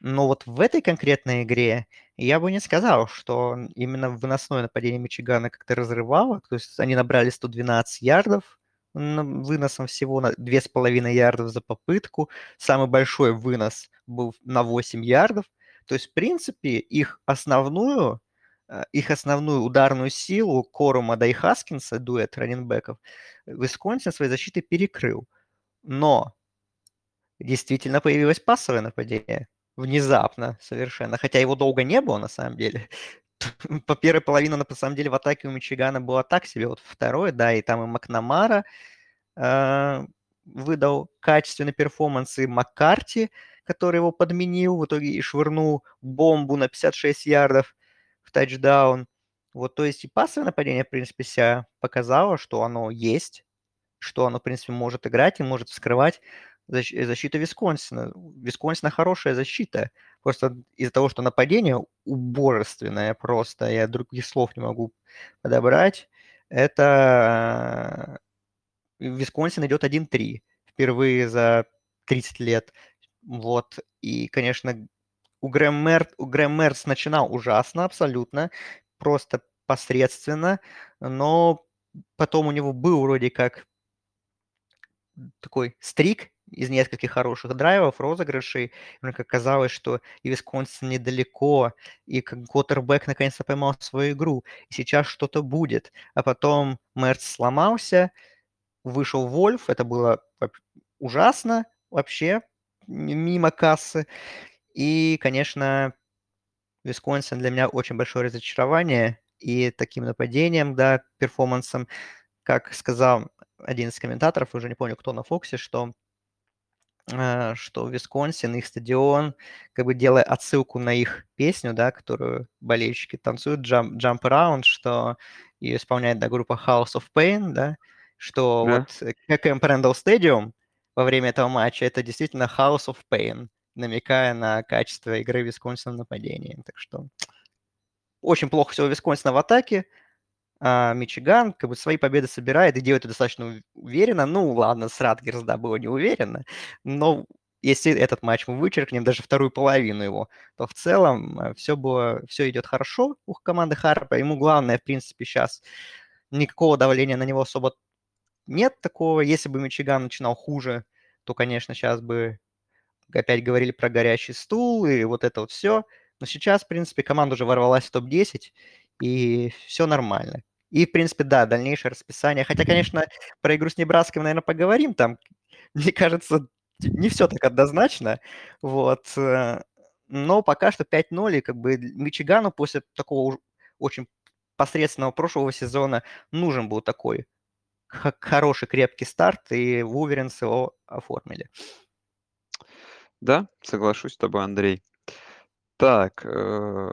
Но вот в этой конкретной игре я бы не сказал, что именно выносное нападение Мичигана как-то разрывало. То есть они набрали 112 ярдов выносом всего на 2,5 ярдов за попытку. Самый большой вынос был на 8 ярдов. То есть, в принципе, их основную их основную ударную силу Корума да и Хаскинса, дуэт раненбеков, Висконсин своей защитой перекрыл. Но действительно появилось пассовое нападение. Внезапно совершенно. Хотя его долго не было, на самом деле. По первой половине, на самом деле, в атаке у Мичигана было так себе. Вот второй, да, и там и Макнамара э, выдал качественный перформанс, и Маккарти, который его подменил, в итоге и швырнул бомбу на 56 ярдов тачдаун. Вот, то есть и пассовое нападение, в принципе, себя показало, что оно есть, что оно, в принципе, может играть и может вскрывать защ- защиту Висконсина. Висконсина хорошая защита. Просто из-за того, что нападение убожественное просто, я других слов не могу подобрать, это Висконсин идет 1-3 впервые за 30 лет. Вот. И, конечно, у Грэм, Мэр, у Грэм Мерц начинал ужасно абсолютно, просто посредственно, но потом у него был вроде как такой стрик из нескольких хороших драйвов, розыгрышей. Мне как казалось, что и Висконсин недалеко, и как Коттербек наконец-то поймал свою игру, и сейчас что-то будет. А потом Мерц сломался, вышел Вольф, это было ужасно вообще, мимо кассы. И, конечно, Висконсин для меня очень большое разочарование. И таким нападением, да, перформансом как сказал один из комментаторов, уже не помню, кто на Фоксе, что э, что Висконсин, их стадион, как бы делая отсылку на их песню, да, которую болельщики танцуют, Jump, Jump Around, что ее исполняет да, группа House of Pain, да, что Да. вот ККМ Prendle Stadium во время этого матча это действительно House of Pain, намекая на качество игры Висконсина в нападении. Так что очень плохо все у Висконсина в атаке, а Мичиган как бы свои победы собирает и делает это достаточно уверенно. Ну, ладно, с Радгерс, да, было неуверенно, но если этот матч мы вычеркнем, даже вторую половину его, то в целом все было, все идет хорошо у команды Харпа. Ему главное, в принципе, сейчас никакого давления на него особо нет такого. Если бы Мичиган начинал хуже, то, конечно, сейчас бы опять говорили про горячий стул и вот это вот все. Но сейчас, в принципе, команда уже ворвалась в топ-10, и все нормально. И, в принципе, да, дальнейшее расписание. Хотя, конечно, про игру с Небраской мы, наверное, поговорим. Там, мне кажется, не все так однозначно. Вот. Э, но пока что 5-0, и как бы Мичигану после такого очень посредственного прошлого сезона нужен был такой хороший крепкий старт, и Вуверенс его оформили. Да, соглашусь с тобой, Андрей. Так, э...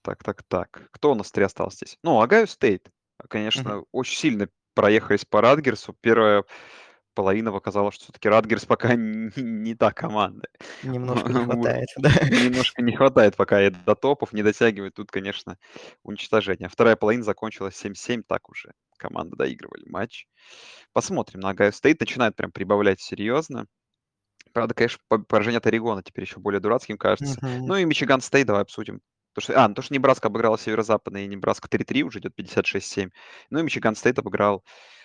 так, так, так. Кто у нас три остался здесь? Ну, Агаю Стейт. Конечно, mm-hmm. очень сильно проехались по Радгерсу. Первая половина показала, что все-таки Радгерс пока не, не та команда. Немножко не хватает, да. Немножко не хватает пока и до топов, не дотягивает. Тут, конечно, уничтожение. Вторая половина закончилась 7-7, так уже команды доигрывали матч. Посмотрим на Огайо Стейт. Начинает прям прибавлять серьезно. Правда, конечно, поражение от Орегона теперь еще более дурацким кажется. Mm-hmm. Ну и Мичиган Стейт давай обсудим. То, что, а, ну, то, что Небраска обыграла Северо-Западный, и Небраска 3-3 уже идет 56-7. Ну и Мичиган Стейт обыграл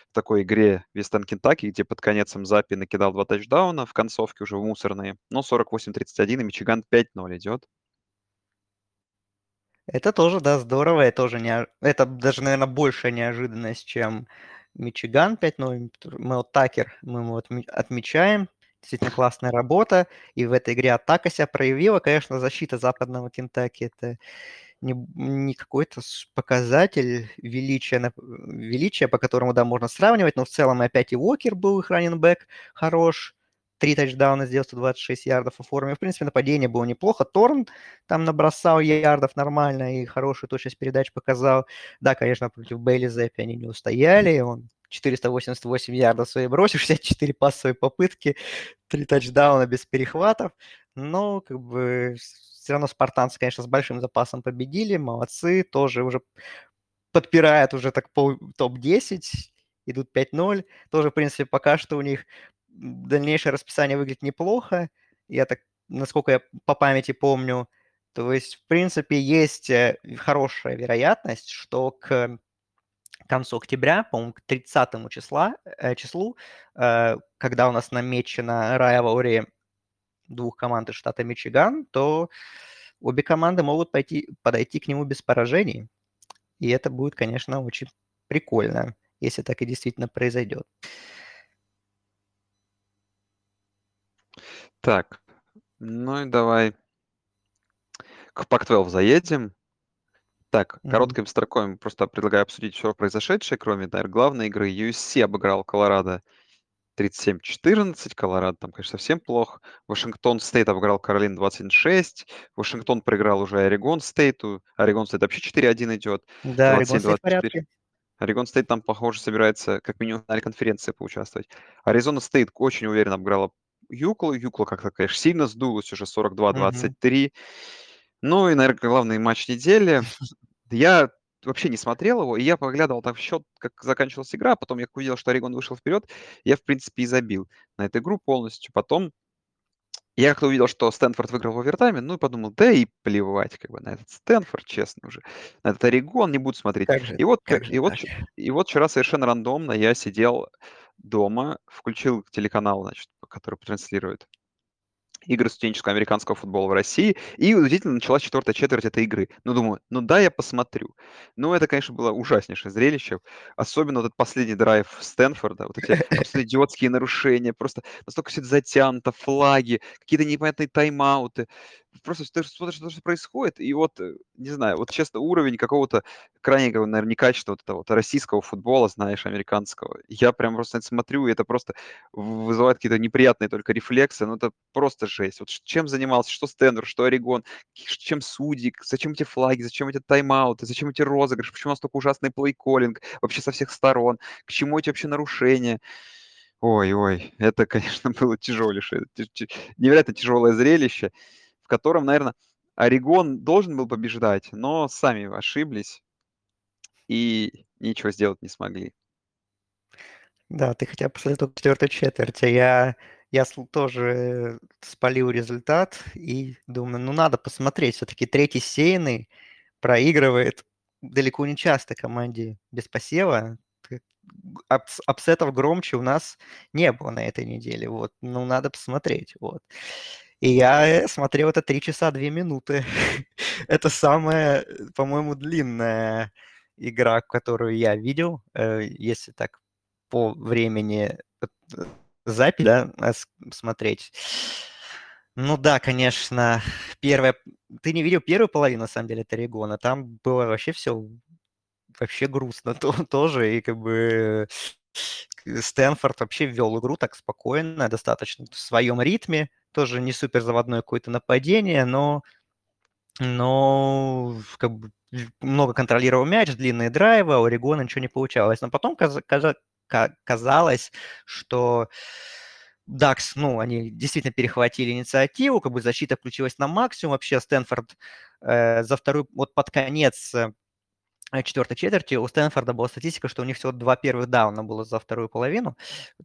в такой игре Вестерн Кентукки, где под конец Заппи накидал два тачдауна в концовке уже в мусорные. Но 48-31 и Мичиган 5-0 идет. Это тоже, да, здорово. Это, тоже не... это даже, наверное, большая неожиданность, чем Мичиган 5-0. Мэл Такер мы его отмечаем. Действительно классная работа. И в этой игре атака себя проявила. Конечно, защита западного Кентаки – это не, не какой-то показатель величия, величия, по которому, да, можно сравнивать, но в целом опять и Уокер был их раненбэк хорош, три тачдауна сделал, 126 ярдов оформил. В принципе, нападение было неплохо. Торн там набросал ярдов нормально и хорошую точность передач показал. Да, конечно, против Бейли Зеппи они не устояли, он 488 ярдов свои бросил, 64 пассовые попытки, 3 тачдауна без перехватов. Но как бы все равно спартанцы, конечно, с большим запасом победили, молодцы, тоже уже подпирают уже так пол топ-10, идут 5-0. Тоже, в принципе, пока что у них дальнейшее расписание выглядит неплохо. Я так, насколько я по памяти помню, то есть, в принципе, есть э, хорошая вероятность, что к концу октября, по-моему, к 30 числа, э, числу, э, когда у нас намечена rivalry двух команд из штата Мичиган, то обе команды могут пойти, подойти к нему без поражений. И это будет, конечно, очень прикольно, если так и действительно произойдет. Так, ну и давай к Pac-12 заедем. Так, Мгм. коротким строкой просто предлагаю обсудить все произошедшее, кроме, наверное, главной игры. USC обыграл Колорадо 37-14. Колорадо там, конечно, совсем плохо. Вашингтон Стейт обыграл Калифорнию 21-6. Вашингтон проиграл уже Орегон Стейту. Орегон Стейт вообще 4-1 идет. Да, Орегон стоит в 27-24. порядке. Орегон Стейт там, похоже, собирается как минимум финале конференции поучаствовать. Аризона Стейт очень уверенно обыграла Юкла. Юкла как-то, конечно, сильно сдулась уже Мгм. 42-23. Ну и, наверное, главный матч недели. Я вообще не смотрел его, и я поглядывал там в счет, как заканчивалась игра, потом я увидел, что Орегон вышел вперед, я, в принципе, и забил на эту игру полностью. Потом я как-то увидел, что Стэнфорд выиграл в овертайме, ну и подумал, да и плевать как бы на этот Стэнфорд, честно уже. На этот Орегон не буду смотреть. Как же, И вот, как же и вот, и вот вчера совершенно рандомно я сидел дома, включил телеканал, значит, который транслирует игры студенческого американского футбола в России, и удивительно началась четвертая четверть этой игры. Ну, думаю, ну да, я посмотрю. Ну, это, конечно, было ужаснейшее зрелище. Особенно вот этот последний драйв Стэнфорда, вот эти абсолютно идиотские нарушения, просто настолько все это затянуто, флаги, какие-то непонятные тайм-ауты. Просто ты смотришь, что происходит, и вот, э, не знаю, вот честно, уровень какого-то крайнего, наверное, некачественного вот этого вот российского футбола, знаешь, американского. Я прям просто смотрю, и это просто вызывает какие-то неприятные только рефлексы, ну это просто жесть. Вот чем занимался, что Стэнфорд, что Орегон, чем судьи, зачем эти флаги, зачем эти тайм-ауты, зачем эти розыгрыши, почему у нас такой ужасный плей-коллинг вообще со всех сторон, к чему эти вообще нарушения. Ой-ой, это, конечно, было тяжелейшее, невероятно тяжелое зрелище, в котором, наверное, Орегон должен был побеждать, но сами ошиблись и ничего сделать не смогли. Да, ты хотя бы посмотрел четвертой четверти. Я, я тоже спалил результат и думаю, ну надо посмотреть. Все-таки третий сейный проигрывает далеко не часто команде без посева апсетов громче у нас не было на этой неделе. Вот, ну, надо посмотреть. Вот. И я э, смотрел это 3 часа 2 минуты. это самая, по-моему, длинная игра, которую я видел, э, если так по времени э, запись да, смотреть. Ну да, конечно, первая... Ты не видел первую половину, на самом деле, Таригона. Там было вообще все вообще грустно то, тоже. И как бы Стэнфорд вообще ввел игру так спокойно, достаточно в своем ритме. Тоже не супер заводное какое-то нападение, но, но как бы много контролировал мяч, длинные драйвы, а у Орегона ничего не получалось. Но потом каз- каз- казалось, что Дакс, ну, они действительно перехватили инициативу, как бы защита включилась на максимум. Вообще Стэнфорд э, за вторую, вот под конец э, четвертой четверти у Стэнфорда была статистика, что у них всего два первых дауна было за вторую половину.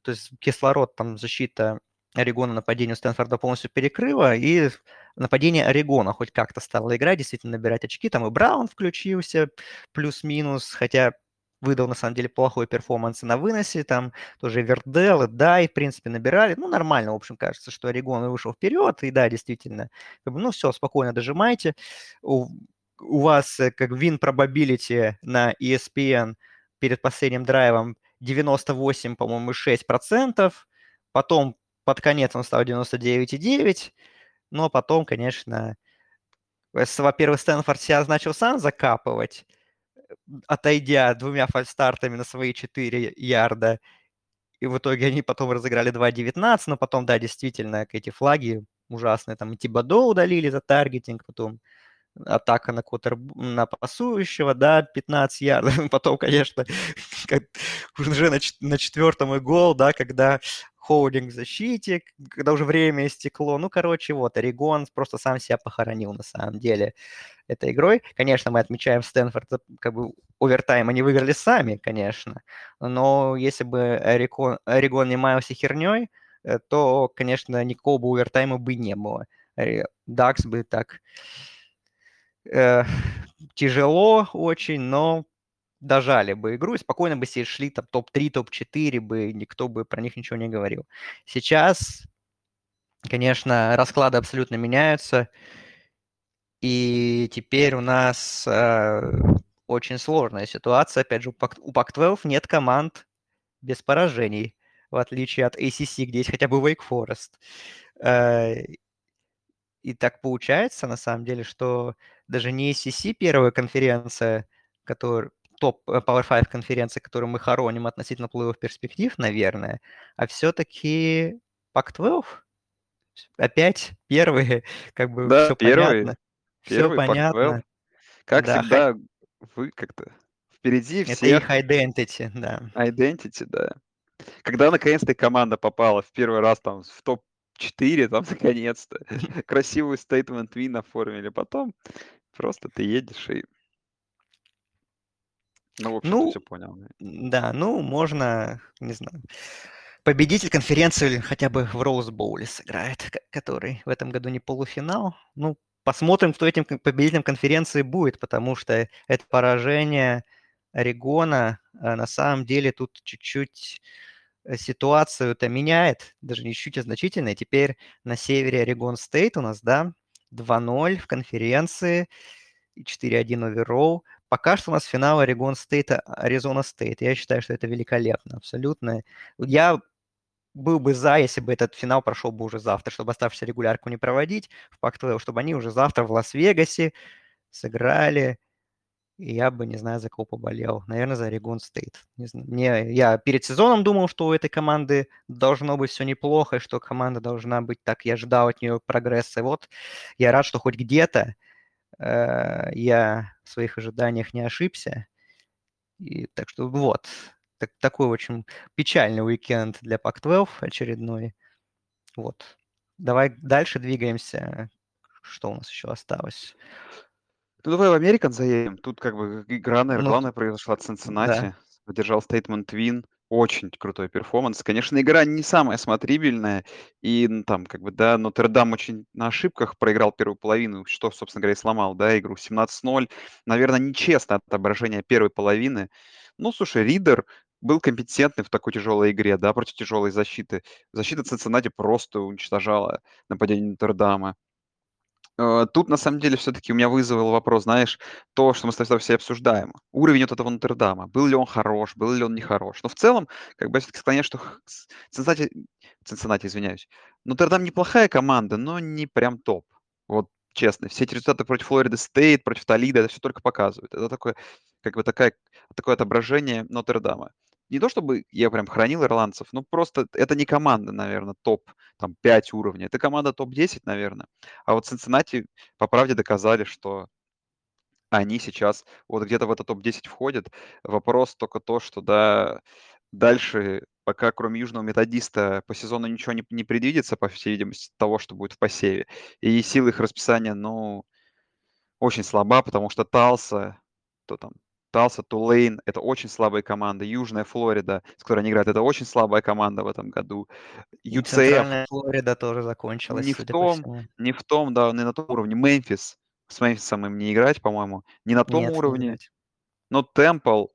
То есть кислород, там защита Орегона нападение Стэнфорда полностью перекрыла, и нападение Орегона хоть как-то стало играть, действительно набирать очки. Там и Браун включился плюс-минус, хотя выдал на самом деле плохой перформанс на выносе, там тоже Вердел и Дай, в принципе, набирали. Ну, нормально, в общем, кажется, что Орегон вышел вперед, и да, действительно, ну, все, спокойно дожимайте у вас э, как win probability на ESPN перед последним драйвом 98, по-моему, 6%, потом под конец он стал 99,9, но потом, конечно, во-первых, Стэнфорд себя начал сам закапывать, отойдя двумя фальстартами на свои 4 ярда, и в итоге они потом разыграли 2.19, но потом, да, действительно, эти флаги ужасные, там Тибадо удалили за таргетинг, потом атака на квотер, на пасующего, да, 15 ярдов. Потом, конечно, уже на, на четвертом и гол, да, когда холдинг в защите, когда уже время истекло. Ну, короче, вот, Орегон просто сам себя похоронил на самом деле этой игрой. Конечно, мы отмечаем Стэнфорд, как бы овертайм они выиграли сами, конечно, но если бы Орегон, Орегон не маялся херней, э, то, конечно, никакого бы овертайма бы не было. Дакс бы так э, тяжело очень, но дожали бы игру и спокойно бы себе шли там топ-3, топ-4 бы, никто бы про них ничего не говорил. Сейчас, конечно, расклады абсолютно меняются, и теперь у нас э, очень сложная ситуация. Опять же, у Pac-12 нет команд без поражений, в отличие от ACC, где есть хотя бы Wake Forest. Э, и так получается, на самом деле, что даже не ACC первая конференция, которая топ э, Power 5 конференция, которую мы хороним относительно плей перспектив, наверное, а все-таки Pac-12 опять первые, как бы да, все первый, понятно. Все понятно. Как да, всегда, хай... вы как-то впереди всех. Это их identity, да. Identity, да. Когда наконец-то команда попала в первый раз там в топ 4, там, наконец-то. Красивый стейтмент win оформили. Потом просто ты едешь и... Ну, в общем, ну, все понял. Да, ну, можно, не знаю, победитель конференции хотя бы в Роуз Боуле сыграет, который в этом году не полуфинал. Ну, посмотрим, кто этим победителем конференции будет, потому что это поражение Орегона а на самом деле тут чуть-чуть Э, ситуацию это меняет, даже не чуть-чуть, а значительно. Теперь на севере Орегон Стейт у нас, да, 2-0 в конференции, 4-1 overall. Пока что у нас финал Орегон Стейта, Аризона Стейт. Я считаю, что это великолепно, абсолютно. Я был бы за, если бы этот финал прошел бы уже завтра, чтобы оставшуюся регулярку не проводить в Pac-12, чтобы они уже завтра в Лас-Вегасе сыграли. И я бы, не знаю, за кого поболел. Наверное, за Орегон Стейт. Мне, я перед сезоном думал, что у этой команды должно быть все неплохо, и что команда должна быть так. Я ждал от нее прогресса. И вот я рад, что хоть где-то э, я в своих ожиданиях не ошибся. И, так что вот, так, такой очень печальный уикенд для Пак-12 очередной. Вот. Давай дальше двигаемся. Что у нас еще осталось? Ну, давай в Американ заедем. Тут как бы игра, наверное, Ну, главная произошла от да. Цинциннати. Поддержал стейтмент Твин. Очень крутой перформанс. Конечно, игра не самая смотрибельная. И ну, там, как бы, да, Нотр-Дам очень на ошибках проиграл первую половину, что, собственно говоря, и сломал, да, игру 17-0. Наверное, нечестно отображение первой половины. Ну, слушай, Ридер был компетентный в такой тяжелой игре, да, против тяжелой защиты. Защита Цинциннати просто уничтожала нападение Нотр-Дама. Э, Тут, на самом деле, все-таки у меня вызвал вопрос, знаешь, то, что мы с тобой все обсуждаем. Уровень вот этого Нотр-Дама. Был ли он хорош, был ли он не хорош. Но в целом, как бы я все-таки склоняюсь, что Цинциннати, Цинциннати, извиняюсь, Нотр-Дам неплохая команда, но не прям топ. Вот честно, все эти результаты против Флориды Стейт, против Толида, это все только показывает. Это такое, как бы такая, такое отображение Нотр-Дама. Не то чтобы я прям хранил ирландцев, но просто это не команда, наверное, топ там 5 уровней. Это команда топ-10, наверное. А вот Цинциннати по правде доказали, что они сейчас вот где-то в этот топ-10 входят. Вопрос только то, что да, дальше, пока кроме Южного Методиста по сезону ничего не, не предвидится, по всей видимости, того, что будет в посеве. И сила их расписания, ну, очень слаба, потому что Талса, то там, Талса, Тулейн– это очень слабые команды. Южная Флорида, с которой они играют, это очень слабая команда в этом году. UCF Центральная Флорида тоже закончилась, не в том, не в том, да, не на том уровне. Мемфис, с Мемфисом им не играть, по-моему, не на том Нет, не уровне. Но Темпл,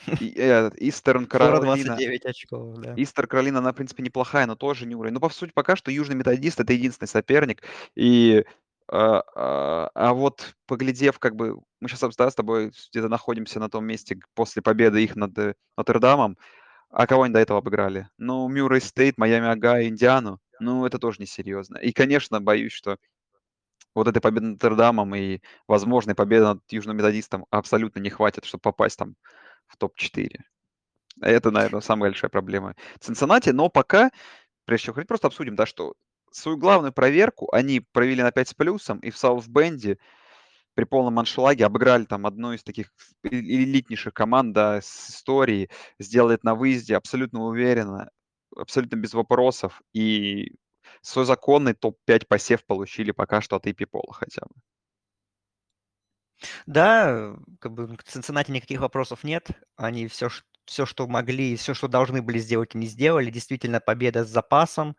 э, Истерн Каролина, 29 очков, да. Истер Каролина, она, в принципе, неплохая, но тоже не уровень. Ну, по сути, пока что Южный Методист– это единственный соперник. И, а, а, а вот поглядев, как бы, мы сейчас да, с тобой где-то находимся на том месте после победы их над э, Нотр-Дамом. А кого они до этого обыграли? Ну, Мюррей Стейт, Майами Ага, Индиану. Ну, это тоже несерьезно. И, конечно, боюсь, что вот этой победы над Нотр-Дамом и возможной победы над Южным Методистом абсолютно не хватит, чтобы попасть там в топ-4. Это, наверное, самая большая проблема Цинциннати. Но пока, прежде чем говорить, просто обсудим, да, что свою главную проверку они провели на 5 с плюсом, и в Саутбенде при полном аншлаге обыграли там одну из таких э- элитнейших команд да, с историей, сделали это на выезде абсолютно уверенно, абсолютно без вопросов, и свой законный топ-5 посев получили пока что от AP Пола хотя бы. Да, как бы к Цинциннати никаких вопросов нет. Они все, все, что могли, все, что должны были сделать, они сделали. Действительно, победа с запасом.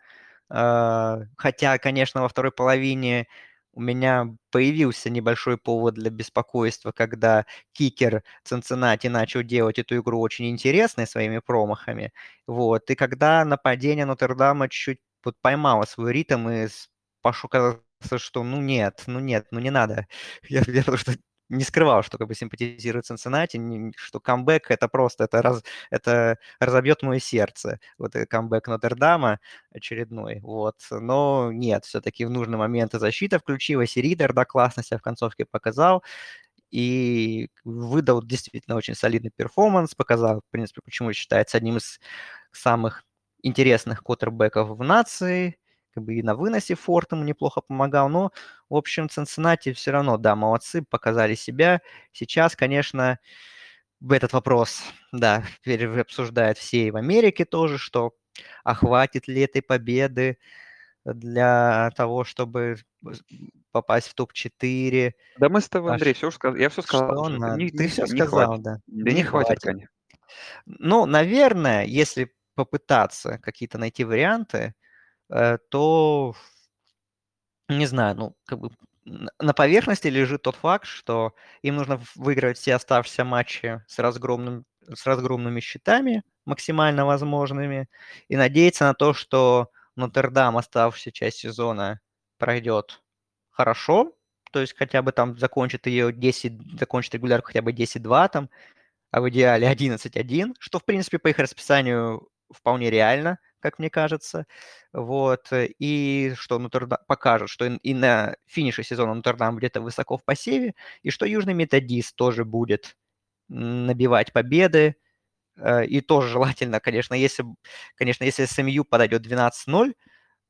А, Хотя, конечно, во второй половине у меня появился небольшой повод для беспокойства, когда кикер Цинциннати начал делать эту игру очень интересной своими промахами. Вот. И когда нападение Нотр-Дама чуть вот поймало свой ритм и пошло казаться, что ну нет, ну нет, ну не надо. Я, я что не скрывал, что как бы симпатизирую Цинциннати, не- что камбэк это просто, это, раз, это разобьет мое сердце. Вот этот камбэк Нотр-Дама очередной, вот. Но нет, все-таки в нужный момент и защита включилась, и Ридер, да, классно себя в концовке показал, и выдал действительно очень солидный перформанс, показал, в принципе, почему считается одним из самых интересных квотербеков в нации, как бы и на выносе Форд ему неплохо помогал, но, в общем, Цинциннати все равно, да, молодцы, показали себя. Сейчас, конечно, этот вопрос, да, теперь обсуждают все и в Америке тоже, что а хватит ли этой победы для того, чтобы попасть в топ-4. Да мы с тобой, А Андрей, все сказал, я все сказал Что уже. надо? Не, Ты не, все не сказал, хватит. да. Да не, Не хватит, хватит. конечно. Ну, наверное, если попытаться какие-то найти варианты, то, не знаю, ну, как бы на поверхности лежит тот факт, что им нужно выиграть все оставшиеся матчи с, разгромным, с разгромными счетами, максимально возможными, и надеяться на то, что Нотр-Дам оставшуюся часть сезона пройдет хорошо, то есть хотя бы там закончит ее 10, закончит регулярку хотя бы 10-2 там, а в идеале 11-1, что, в принципе, по их расписанию вполне реально, как мне кажется. Вот. И что Нотр-Дам покажет, что и на финише сезона Нотр-Дам где-то высоко в посеве, и что Южный Методист тоже будет набивать победы. Э, и тоже желательно, конечно, если, конечно, если СМЮ подойдет 12-0,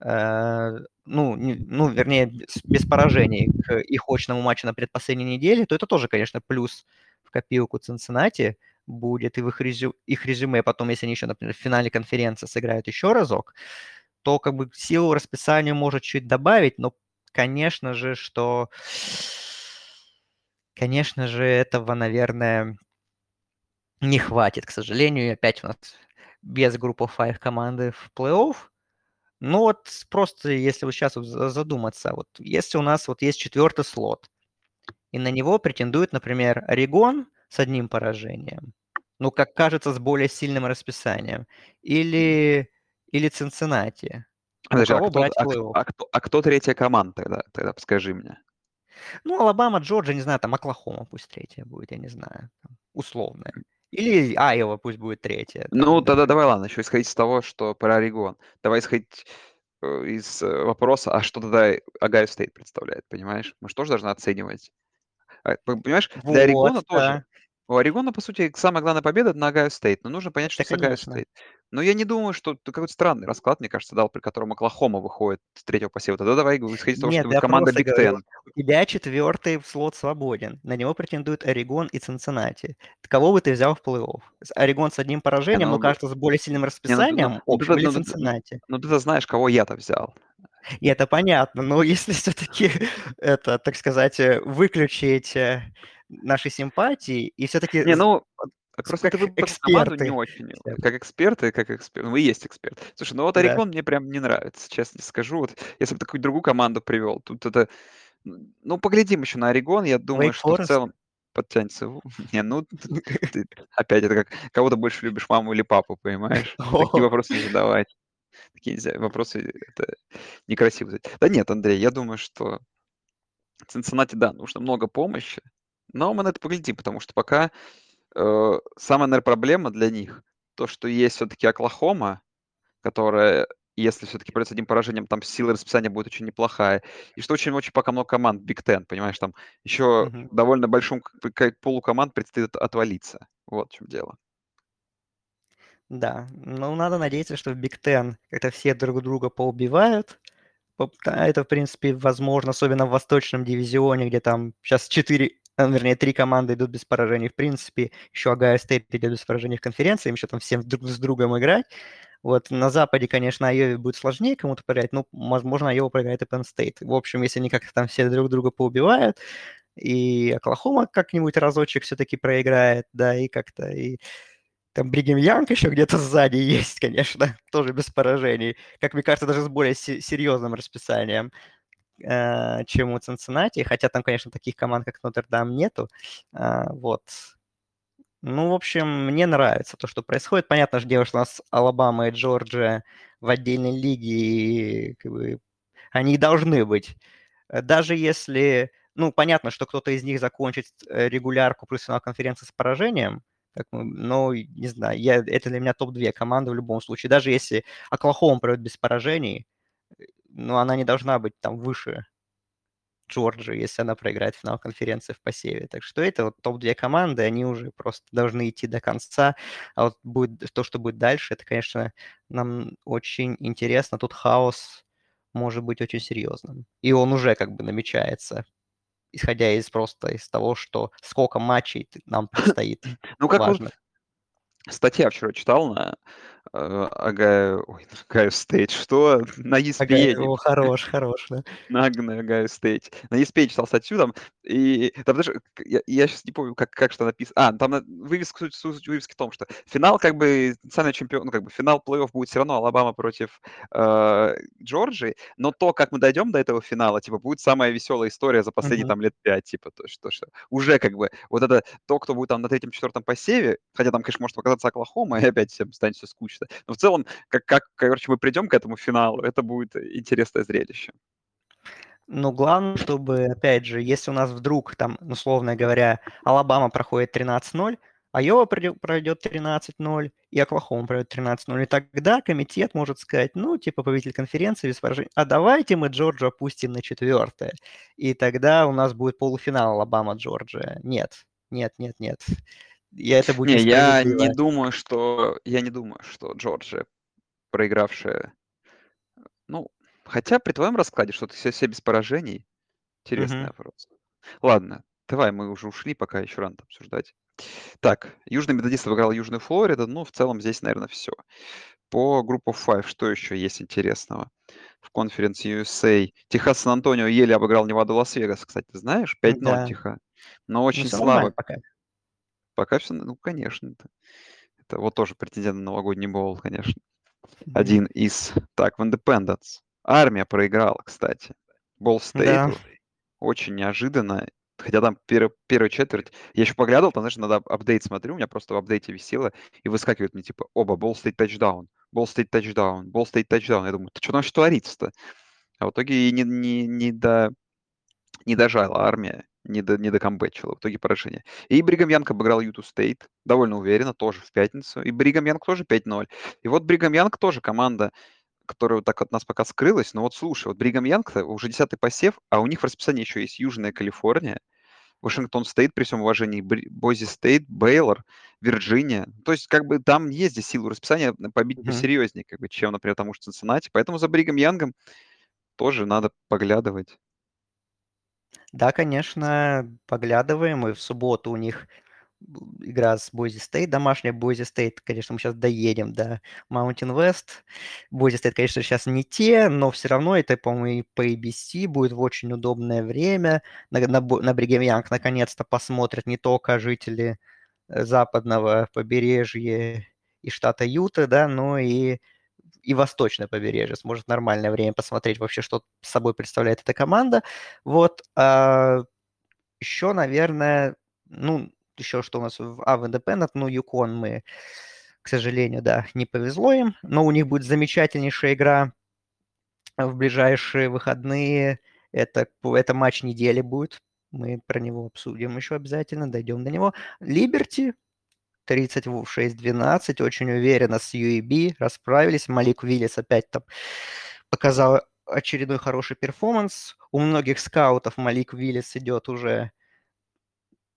э, ну, ну, вернее, без поражений к их очному матчу на предпоследней неделе, то это тоже, конечно, плюс копилку Цинциннати будет и в их, резю, их резюме потом, если они еще, например, в финале конференции сыграют еще разок, то как бы силу расписанию может чуть добавить, но, конечно же, что... Конечно же, этого, наверное, не хватит, к сожалению. И опять у нас без группы Five команды в плей-офф. Ну вот просто, если вот сейчас задуматься, вот если у нас вот есть четвертый слот, и на него претендует, например, Орегон с одним поражением, ну, как кажется, с более сильным расписанием, или, или Цинциннати. Подожди, а, кто, а, кто, а, кто, а кто третья команда тогда? Тогда скажи мне. Ну, Алабама, Джорджия, не знаю, там Оклахома пусть третья будет, я не знаю, условная. Или Айова пусть будет третья. Ну, тогда давай, ладно, еще исходить из того, что про Орегон. Давай исходить э, из э, вопроса, а что тогда Огайо Стейт представляет, понимаешь? Мы же тоже должны оценивать. А, понимаешь, вот, для Орегона да. тоже. У Орегона, по сути, самая главная победа на Огайо Стейт. Но нужно понять, что да, с Огайо Стейт. Но я не думаю, что какой-то странный расклад, мне кажется, дал, при котором Оклахома выходит с третьего посева. Тогда давай исходить из того, Нет, что команда Big Ten. У тебя четвертый слот свободен. На него претендуют Орегон и Цинциннати. Кого бы ты взял в плей-офф? Орегон с одним поражением, ну, но, кажется, с более сильным расписанием, не, ну, ну, общим, ну, или ну? Ну, ты знаешь, кого я-то взял. И это понятно, но если все-таки это, так сказать, э, выключить э, наши симпатии и все-таки... Не, ну, Просто как ты выбрал команду не очень. Как эксперты, как эксперт. Ну, вы есть эксперт. Слушай, ну вот Орегон да. мне прям не нравится, честно скажу. Вот если бы такую другую команду привел, тут это... Ну, поглядим еще на Орегон. Я думаю, Wake что Forest. в целом подтянется. Не, ну, ты, опять это как кого-то больше любишь, маму или папу, понимаешь? Такие вопросы не задавать. Такие нельзя, вопросы это некрасиво. Да нет, Андрей, я думаю, что Цинциннати, да, нужно много помощи, но мы на это поглядим, потому что пока э, самая, наверное, проблема для них то, что есть все-таки Оклахома, которая, если все-таки придется одним поражением, там сила расписания будет очень неплохая. И что очень-очень пока много команд, Биг Ten, понимаешь, там еще mm-hmm. довольно большому полу команд предстоит отвалиться. Вот в чем дело. Да, ну надо надеяться, что в Big Ten как-то все друг друга поубивают. Это, в принципе, возможно, особенно в восточном дивизионе, где там сейчас четыре Э, вернее, три команды идут без поражений в принципе, еще Огайо Стейт идет без поражений в конференции, им еще там всем друг с другом играть. Вот на Западе, конечно, Айове будет сложнее кому-то проиграть, но, возможно, Айова проиграет и Penn State. В общем, если они как-то там все друг друга поубивают, и Оклахома как-нибудь разочек все-таки проиграет, да, и как-то и там Бригем Янг еще где-то сзади есть, конечно, тоже без поражений. Как мне кажется, даже с более серьезным расписанием. Э, чем у Цинциннати, хотя там, конечно, таких команд, как Нотр-Дам, нету. А, вот. Ну, в общем, мне нравится то, что происходит. Понятно же дело, что у нас Алабама и Джорджия в отдельной лиге, и как бы, они должны быть. Даже если, ну, понятно, что кто-то из них закончит э, регулярку плюс финал конференции с поражением, как мы, но, не знаю, я, это для меня топ-2 команды в любом случае. Даже если Оклахома пройдет без поражений, но она не должна быть там выше Джорджии, если она проиграет финал конференции в посеве. Так что это вот топ-2 команды, они уже просто должны идти до конца. А вот будет то, что будет дальше, это, конечно, нам очень интересно. Тут хаос может быть очень серьезным. И он уже как бы намечается, исходя из просто из того, что сколько матчей нам предстоит. Ну, как важно. Статья вчера читал на э, Огайо, ой, Огайо Стейт, что? На ESPN. Огайо, хорош, хорош, да. На, на Огайо Стейт. На ESPN читал статью там, и там даже, я, я сейчас не помню, как, как что написано. А, там вывеска, суть, суть вывески в том, что финал, как бы, национальный чемпион, ну, как бы, финал плей-офф будет все равно Алабама против э, Джорджии, но то, как мы дойдем до этого финала, типа, будет самая веселая история за последние, mm-hmm. там, лет пять, типа, то, что, что уже, как бы, вот это, то, кто будет там на третьем-четвертом посеве, хотя там, конечно, может показаться оказаться Оклахома, и опять всем станет все скучно. Но в целом, как, как короче, мы придем к этому финалу, это будет интересное зрелище. Ну, главное, чтобы, опять же, если у нас вдруг, там, условно говоря, Алабама проходит 13-0, Айова пройдет 13-0, и Оклахома пройдет 13-0. И тогда комитет может сказать, ну, типа победитель конференции без поражений, а давайте мы Джорджию опустим на четвертое. И тогда у нас будет полуфинал Алабама-Джорджия. Нет, нет, нет, нет. Я это будет Не, я не думаю, что я не думаю, что Джорджия, проигравшая, ну, хотя при твоем раскладе, что ты все, все без поражений, интересный угу. вопрос. Ладно, давай, мы уже ушли, пока еще рано обсуждать. Так, Южный Методист выиграл Южную Флориду. Ну, в целом здесь, наверное, все. По группу 5 что еще есть интересного? В конференции USA Техас Сан-Антонио еле обыграл Неваду Лас-Вегас, кстати, знаешь? 5-0 да. Техас. Но ну, очень ну, слабо. Пока. Пока все, ну, конечно. Это, это вот тоже претендент на новогодний боул, конечно. Mm-hmm. Один из... Так, в Independents. Армия проиграла, кстати. Ball Стейту. Да. Очень неожиданно. Хотя там пер, первая четверть, я еще поглядывал, там, знаешь, надо апдейт смотрю, у меня просто в апдейте висело, и выскакивает мне типа, оба, Ball State тачдаун, Ball State тачдаун, Ball State тачдаун. Я думаю, ты что там вообще творится-то? А в итоге и не, не, не, до, не дожала армия, не, до, не докомбэчила, в итоге поражение. И Бригам Янг обыграл Юту Стейт, довольно уверенно, тоже в пятницу. И Бригам Янг тоже 5-0. И вот Бригам Янг тоже команда, которая вот так от нас пока скрылась. Но вот слушай, вот Бригам Янг уже десятый посев, а у них в расписании еще есть Южная Калифорния, Вашингтон Стейт, при всем уважении, Бойзи Стейт, Бейлор, Вирджиния. То есть, как бы там есть здесь силу расписания побить mm-hmm. посерьезнее, как бы, чем, например, тому же Цинциннати. Поэтому за Бригамом Янгом тоже надо поглядывать. Да, конечно, поглядываем. И в субботу у них игра с Бойзи Стейт, домашняя Бойзи Стейт, конечно, мы сейчас доедем до Mountain West. Бойзи Стейт, конечно, сейчас не те, но все равно это, по-моему, и по ABC будет в очень удобное время. На, на, на Бригем Янг наконец-то посмотрят не только жители э, западного побережья и штата Юта, да, но и и восточное побережье сможет нормальное время посмотреть вообще, что собой представляет эта команда. Вот. А, еще, наверное, ну, еще что у нас в А в Independent, ну, Юкон мы, к сожалению, да, не повезло им, но у них будет замечательнейшая игра в ближайшие выходные. Это, это матч недели будет. Мы про него обсудим еще обязательно, дойдем до него. Либерти 36-12, очень уверенно с UAB расправились. Малик Уиллис опять там показал очередной хороший перформанс. У многих скаутов Малик Уиллис идет уже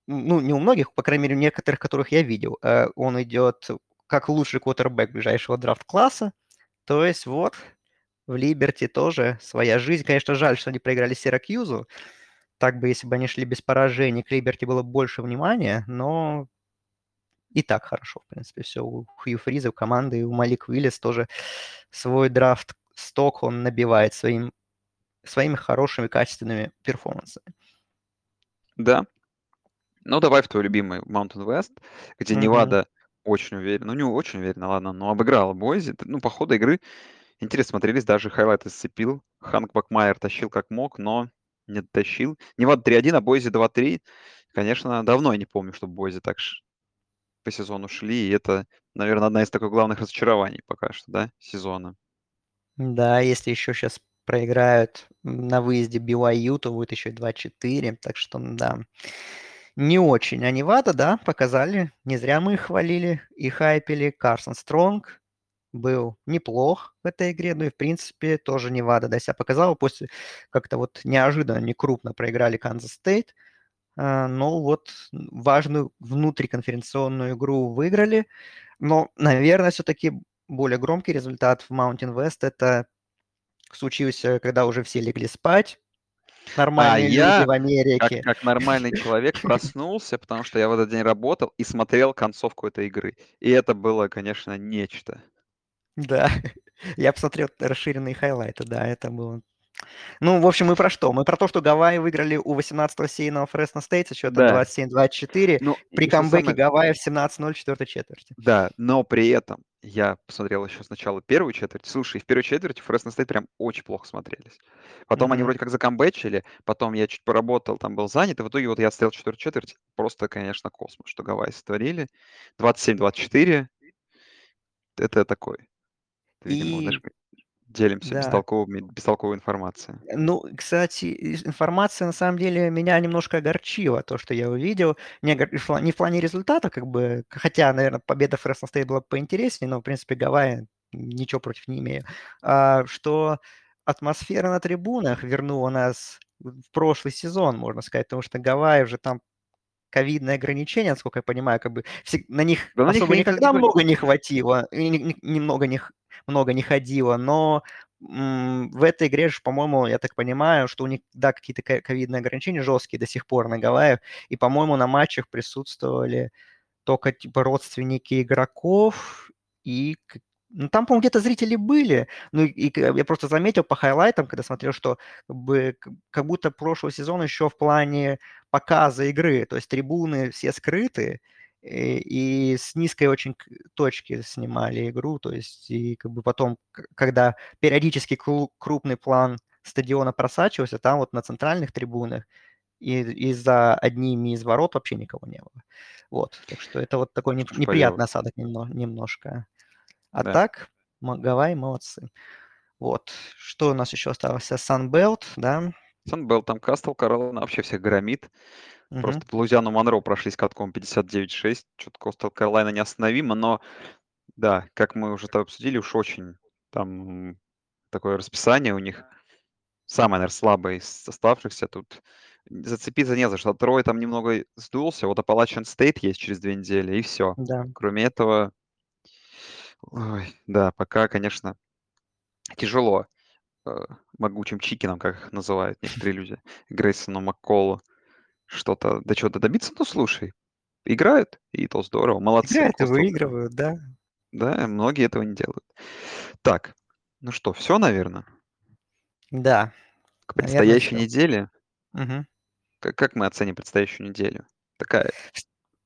ну, не у многих, по крайней мере, у некоторых, которых я видел, э, он идет как лучший квотербек ближайшего драфт-класса. То есть вот в Либерти тоже своя жизнь. Конечно, жаль, что они проиграли Сиракьюзу. Так бы, если бы они шли без поражений, к Либерти было больше внимания, но и так хорошо, в принципе, все. У Хью Фриза, у команды, и у Малик Уиллис тоже свой драфт-сток он набивает своим, своими хорошими, качественными перформансами. Да, ну, давай в твой любимый Mountain West, где Невада очень уверенно, ну, не очень уверенно, ладно, но обыграла Бойзи. Ну, по ходу игры интересно смотрелись, даже хайлайты сцепил. Ханк Бакмайер тащил как мог, но не дотащил. Невада 3-1, а Бойзи 2-3. Конечно, давно я не помню, чтобы Бойзи так по сезону шли, и это, наверное, одна из таких главных разочарований пока что, да, сезона. Да, если еще сейчас проиграют на выезде BYU, то будет еще 2-4, так что, да, не очень. А Невада, да, показали. Не зря мы их хвалили и хайпили. Карсон Стронг был неплох в этой игре. Ну и, в принципе, тоже Невада да, себя показал. После как-то вот неожиданно, не крупно проиграли Канзас Стейт. А, но вот важную внутриконференционную игру выиграли. Но, наверное, все-таки более громкий результат в Mountain West это случился, когда уже все легли спать, а Нормальные люди я, в Америке. Как, как нормальный человек, проснулся, потому что я в этот день работал и смотрел концовку этой игры. И это было, конечно, нечто. Да, я посмотрел расширенные хайлайты, да, это было ну, в общем, мы про что? Мы про то, что Гавайи выиграли у 18-го сеяного Фресно Стейт со счетом да. 27-24 ну, при камбэке самое... Гавайев 17-0 четвертой четверти. Да, но при этом я посмотрел еще сначала первую четверть. Слушай, в первой четверти Фресно Стейт прям очень плохо смотрелись. Потом mm-hmm. они вроде как закамбэчили, потом я чуть поработал, там был занят, и в итоге вот я отстоял четвертую четверть. Просто, конечно, космос, что Гавайи сотворили. 27-24. Это такой. Видимо, и... знаешь, делимся Да. бестолковыми бестолковой информацией. Ну, кстати, информация на самом деле меня немножко огорчила, то, что я увидел. Не огор не в пла не в плане результата, как бы, хотя, наверно, победа Fresno State была бы поинтереснее, но, в принципе, Гавайи ничего против не имею. А, что атмосфера на трибунах вернула нас в прошлый сезон, можно сказать, потому что Гавайи уже там ковидные ограничения, насколько я понимаю, как бы на них Да на них особо никак не никогда много не хватило, немного не много не ходило, но, в этой игре же, по-моему, я так понимаю, что у них, да, какие-то ко ковидные ограничения жесткие до сих пор на Гавайях, и, по-моему, на матчах присутствовали только, типа, родственники игроков и ну, там, по-моему, где-то зрители были, ну, и к я просто заметил по хайлайтам, когда смотрел, что как бы как будто прошлый сезон еще в плане показа игры, то есть трибуны все скрыты, и и с низкой очень точки снимали игру, то есть и как бы потом, когда периодически кру крупный план стадиона просачивался, там вот на центральных трибунах и и за одними из ворот вообще никого не было. Вот, так что это вот такой ж неприятный осадок немно немножко. А Да. так, Гавайи молодцы. Вот. Что у нас еще осталось? Belt, да? Belt, там Кастл Каролина вообще всех громит. Мгм. Просто Луизиану Монро прошлись катком 59-6. Чё-то Костел Каролайна неостановима, но да, как мы уже обсудили, уж очень там такое расписание у них самое, наверно, слабое из оставшихся. Тут зацепиться не за что. Трой там немного сдулся, вот Appalachian State есть через 2 недели, и всё. Да. Кроме этого ой, да, пока, конечно, тяжело, э, могучим чикенам, как их называют некоторые люди, Грейсону Макколу, что-то до чего-то добиться. Ну, слушай, играют, и то здорово, молодцы. Играют и выигрывают, да. Да, многие этого не делают. Так, ну что, всё, наверно? Да, К предстоящей всё. неделе. Мгм. Как как мы оценим предстоящую неделю? Такая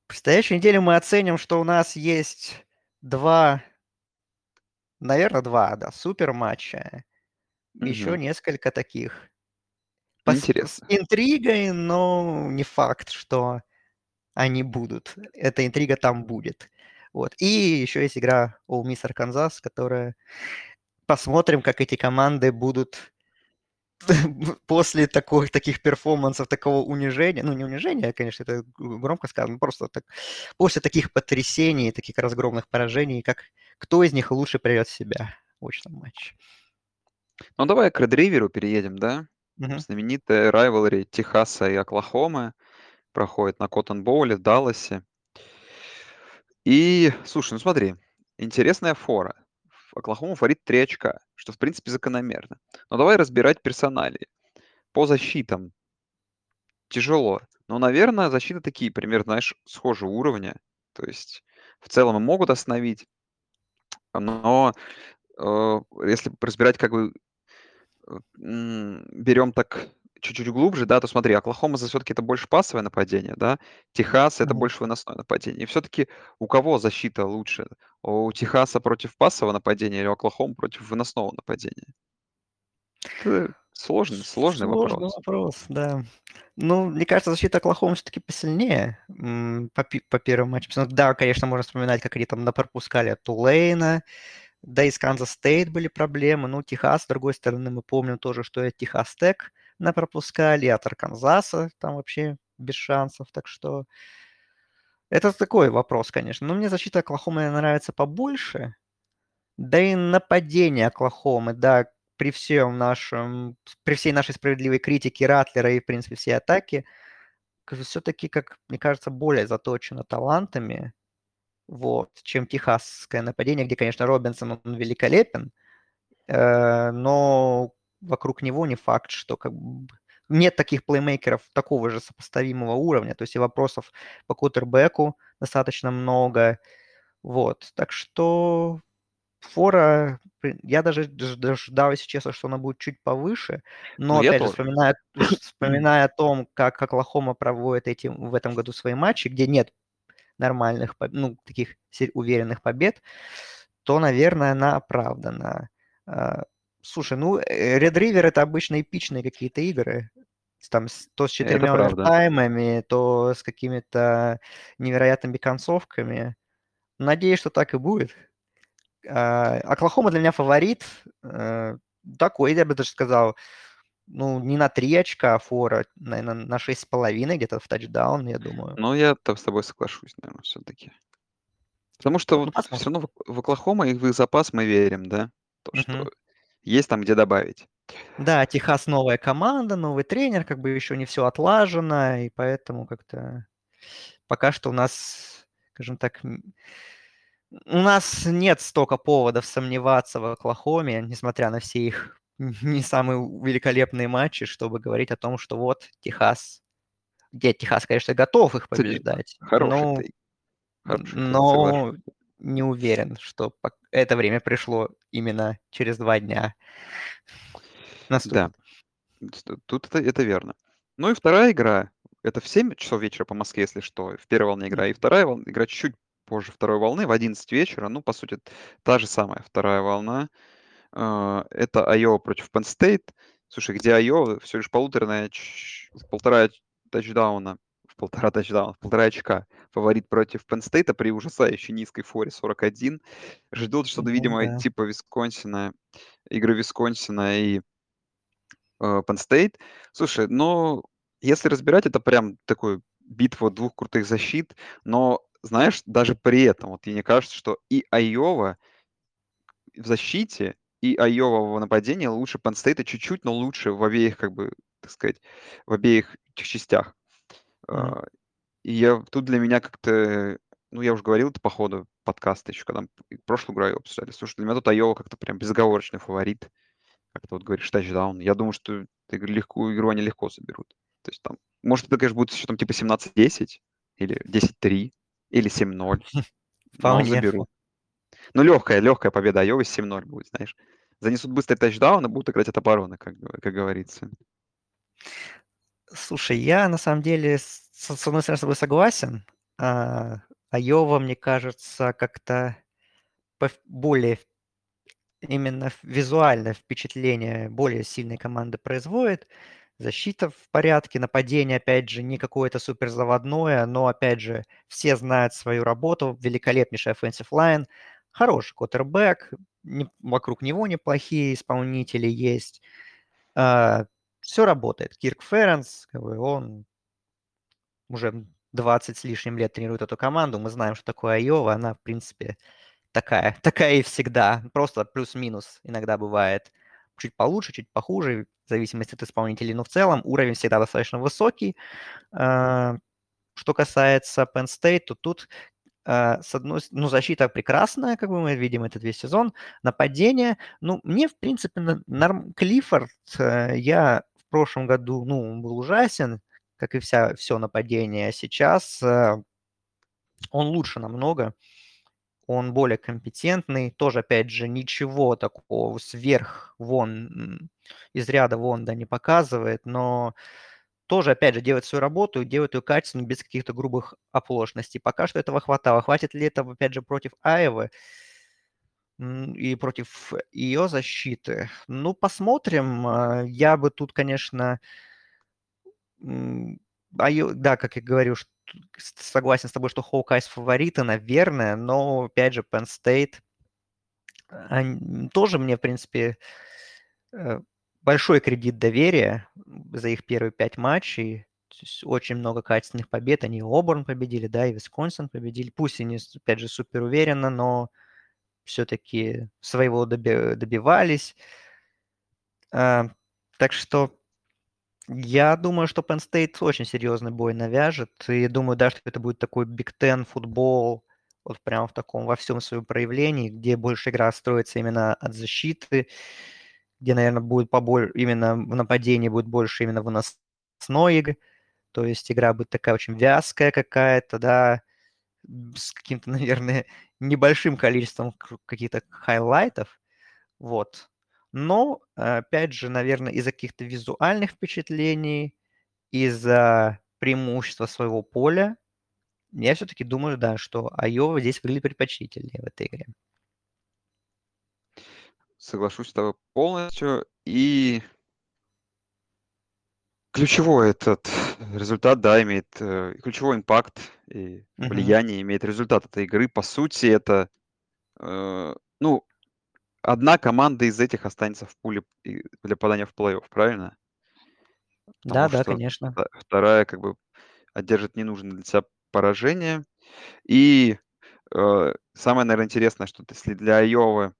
предстоящую неделю мы оценим, что у нас есть 2 наверно, 2, да, супер матча. Еще Мгм. несколько таких пос с Интересно. интригой, но не факт, что они будут. Эта интрига там будет. Вот. И еще есть игра Ole Miss Arkansas, которая посмотрим, как эти команды будут после такой таких перформансов, такого унижения, ну, не унижения, конечно, это громко сказано, просто так после таких потрясений, таких разгромных поражений, как кто из них лучше придет в себя в очном матче. Ну, давай к Ред Риверу переедем, да? Мгм. Знаменитая rivalry Техаса и Оклахомы проходит на Коттон Боуле в Далласе. И, слушай, ну смотри, интересная фора. Оклахома фаворит 3 очка, что, в принципе, закономерно. Но давай разбирать персоналии. По защитам тяжело, но, наверно, защиты такие, примерно, знаешь, схожего уровня. То есть в целом и могут остановить. Но, э, если разбирать, как бы, берем так чуть-чуть глубже, да, то смотри, Оклахома за всё-таки это больше пасовое нападение, да, Техас- это Мгм. больше выносное нападение. И всё-таки у кого защита лучше? У Техаса против пасового нападения или у Оклахомы против выносного нападения? Это сложный сложный Сложный вопрос. вопрос, да. Ну, мне кажется, защита Оклахомы всё-таки посильнее, по по первым матчам. Да, конечно, можно вспоминать, как они там напропускали от Тулейна, да и с Канзас Стейт были проблемы. Ну, Техас, с другой стороны, мы помним тоже, что и Техас Тек напропускали, и от Арканзаса там вообще без шансов. Так что это такой вопрос, конечно. Но мне защита Оклахомы нравится побольше. Да и нападение Оклахомы, да, при всем нашем при всей нашей справедливой критике Ратлера и, в принципе, всей атаки, к всё-таки, как мне кажется, более заточено талантами, вот, чем техасское нападение, где, конечно, Робинсон, он великолепен, э, но вокруг него не факт, что как бы нет таких плеймейкеров такого же сопоставимого уровня. То есть и вопросов по квотербеку достаточно много. Вот. Так что фора, я даже дож дожидаюсь, честно, что она будет чуть повыше. Но, Ну, опять же, тоже. вспоминая вспоминая о том, как Оклахома проводит эти в этом году свои матчи, где нет нормальных ну, таких уверенных побед, то, наверное, она оправдана. А, слушай, ну, э, Ред Ривер- это обычно эпичные какие-то игры. Там то с Это 4 правда. овертаймами, то с какими-то невероятными концовками. Надеюсь, что так и будет. А, Оклахома для меня фаворит. Э, такой, я бы даже сказал, ну, не на 3 очка, а фора, наверное, на 6,5 где-то в тачдаун, я думаю. Ну, я там с тобой соглашусь, наверное, все-таки. Потому что Ну, вот все равно в, в Оклахома и в их запас мы верим, да? То, что Мгм. есть там где добавить. Да, Техас новая команда, новый тренер, как бы еще не все отлажено, и поэтому как-то пока что у нас, скажем так, у нас нет столько поводов сомневаться в Оклахоме, несмотря на все их не самые великолепные матчи, чтобы говорить о том, что вот Техас, где Техас, конечно, готов их побеждать, хороший но. Хороший но не уверен, что это время пришло именно через два дня Да, наступит. т- тут это, это верно. Ну и вторая игра. Это в 7 часов вечера по Москве, если что, в первой волне игра. И вторая волна, игра чуть позже второй волны, в 11 вечера. Ну, по сути, та же самая вторая волна. А, Это Айова против Penn State. Слушай, где Айова всего лишь полуторная, полтора тачдауна, полтора тачдауна, полтора очка фаворит против Penn State при ужасающей низкой форе 41. Ждут что-то, Ну видимо, да. типа Висконсина, игры Висконсина и э, Penn State. Слушай, ну, если разбирать, это прям такой битва двух крутых защит, но, знаешь, даже при этом, вот мне кажется, что и Айова в защите, и Айова в нападении лучше Penn State чуть-чуть, но лучше в обеих, как бы, так сказать, в обеих этих частях. А, И я, тут для меня как-то, ну, я уже говорил это по ходу подкаста еще, когда прошлую игру обсуждали. Слушай, для меня тут Айова как-то прям безоговорочный фаворит. Как ты вот говоришь, тачдаун. Я думаю, что ты легкую игру они легко заберут. То есть там, может, это, конечно, будет еще там типа 17-10 или 10-3 или 7-0, но Вполне. заберут. Ну, легкая, легкая победа Айовы 7-0 будет, знаешь. Занесут быстрый тачдаун и будут играть от обороны, как, как говорится. Слушай, я на самом деле с, с одной стороны с тобой согласен. А, Айова, мне кажется, как-то более именно визуальное впечатление более сильной команды производит. Защита в порядке, нападение, опять же, не какое-то супер заводное, но, опять же, все знают свою работу, великолепнейший offensive line, хороший квотербек, не- вокруг него неплохие исполнители есть. все работает. Кирк Ференс, он уже 20 с лишним лет тренирует эту команду. Мы знаем, что такое Айова. Она, в принципе, такая, такая и всегда. Просто плюс-минус иногда бывает. Чуть получше, чуть похуже, в зависимости от исполнителей. Но в целом уровень всегда достаточно высокий. А, Что касается Penn State, то тут а, с одной, ну, защита прекрасная, как бы мы видим этот весь сезон. Нападение, ну, мне, в принципе, норм... Клиффорд, э, я в прошлом году, ну, был ужасен, как и вся, все нападение. А сейчас э, он лучше намного, он более компетентный, тоже, опять же, ничего такого сверх вон, из ряда вон, да, не показывает, но тоже, опять же, делает свою работу делает ее качественно, без каких-то грубых оплошностей. Пока что этого хватало. Хватит ли этого, опять же, против Айовы и против ее защиты? Ну, посмотрим. А, Я бы тут, конечно, Айо- да, как я говорю, согласен с тобой, что Hawkeyes фавориты, наверное, но, опять же, Penn State они- тоже мне, в принципе, э, большой кредит доверия за их первые пять матчей. Очень много качественных побед. Они и Оберн победили, да, и Висконсин победили. Пусть и не, с- опять же, супер уверенно, но все-таки своего доби- добивались. А, Так что я думаю, что Penn State очень серьезный бой навяжет. И думаю, да, что это будет такой Big Ten футбол, вот прям в таком во всем своем проявлении, где больше игра строится именно от защиты, где, наверное, будет побольше, именно в нападении будет больше именно выносной игры. То есть игра будет такая очень вязкая какая-то, да, с каким-то, наверное, небольшим количеством каких-то хайлайтов. Вот. Но, опять же, наверное, из-за каких-то визуальных впечатлений, из-за преимущества своего поля, я все-таки думаю, да, что Айова здесь выглядит предпочтительнее в этой игре. Соглашусь с тобой полностью. И ключевой этот результат, да, имеет э, ключевой импакт и влияние имеет результат этой игры. По сути, это э, Ну, одна команда из этих останется в пуле для попадания в плей-офф, правильно? Потому Да, да, конечно. вторая как бы одержит ненужное для себя поражение. И э, самое, наверное, интересное, что если для Айовы,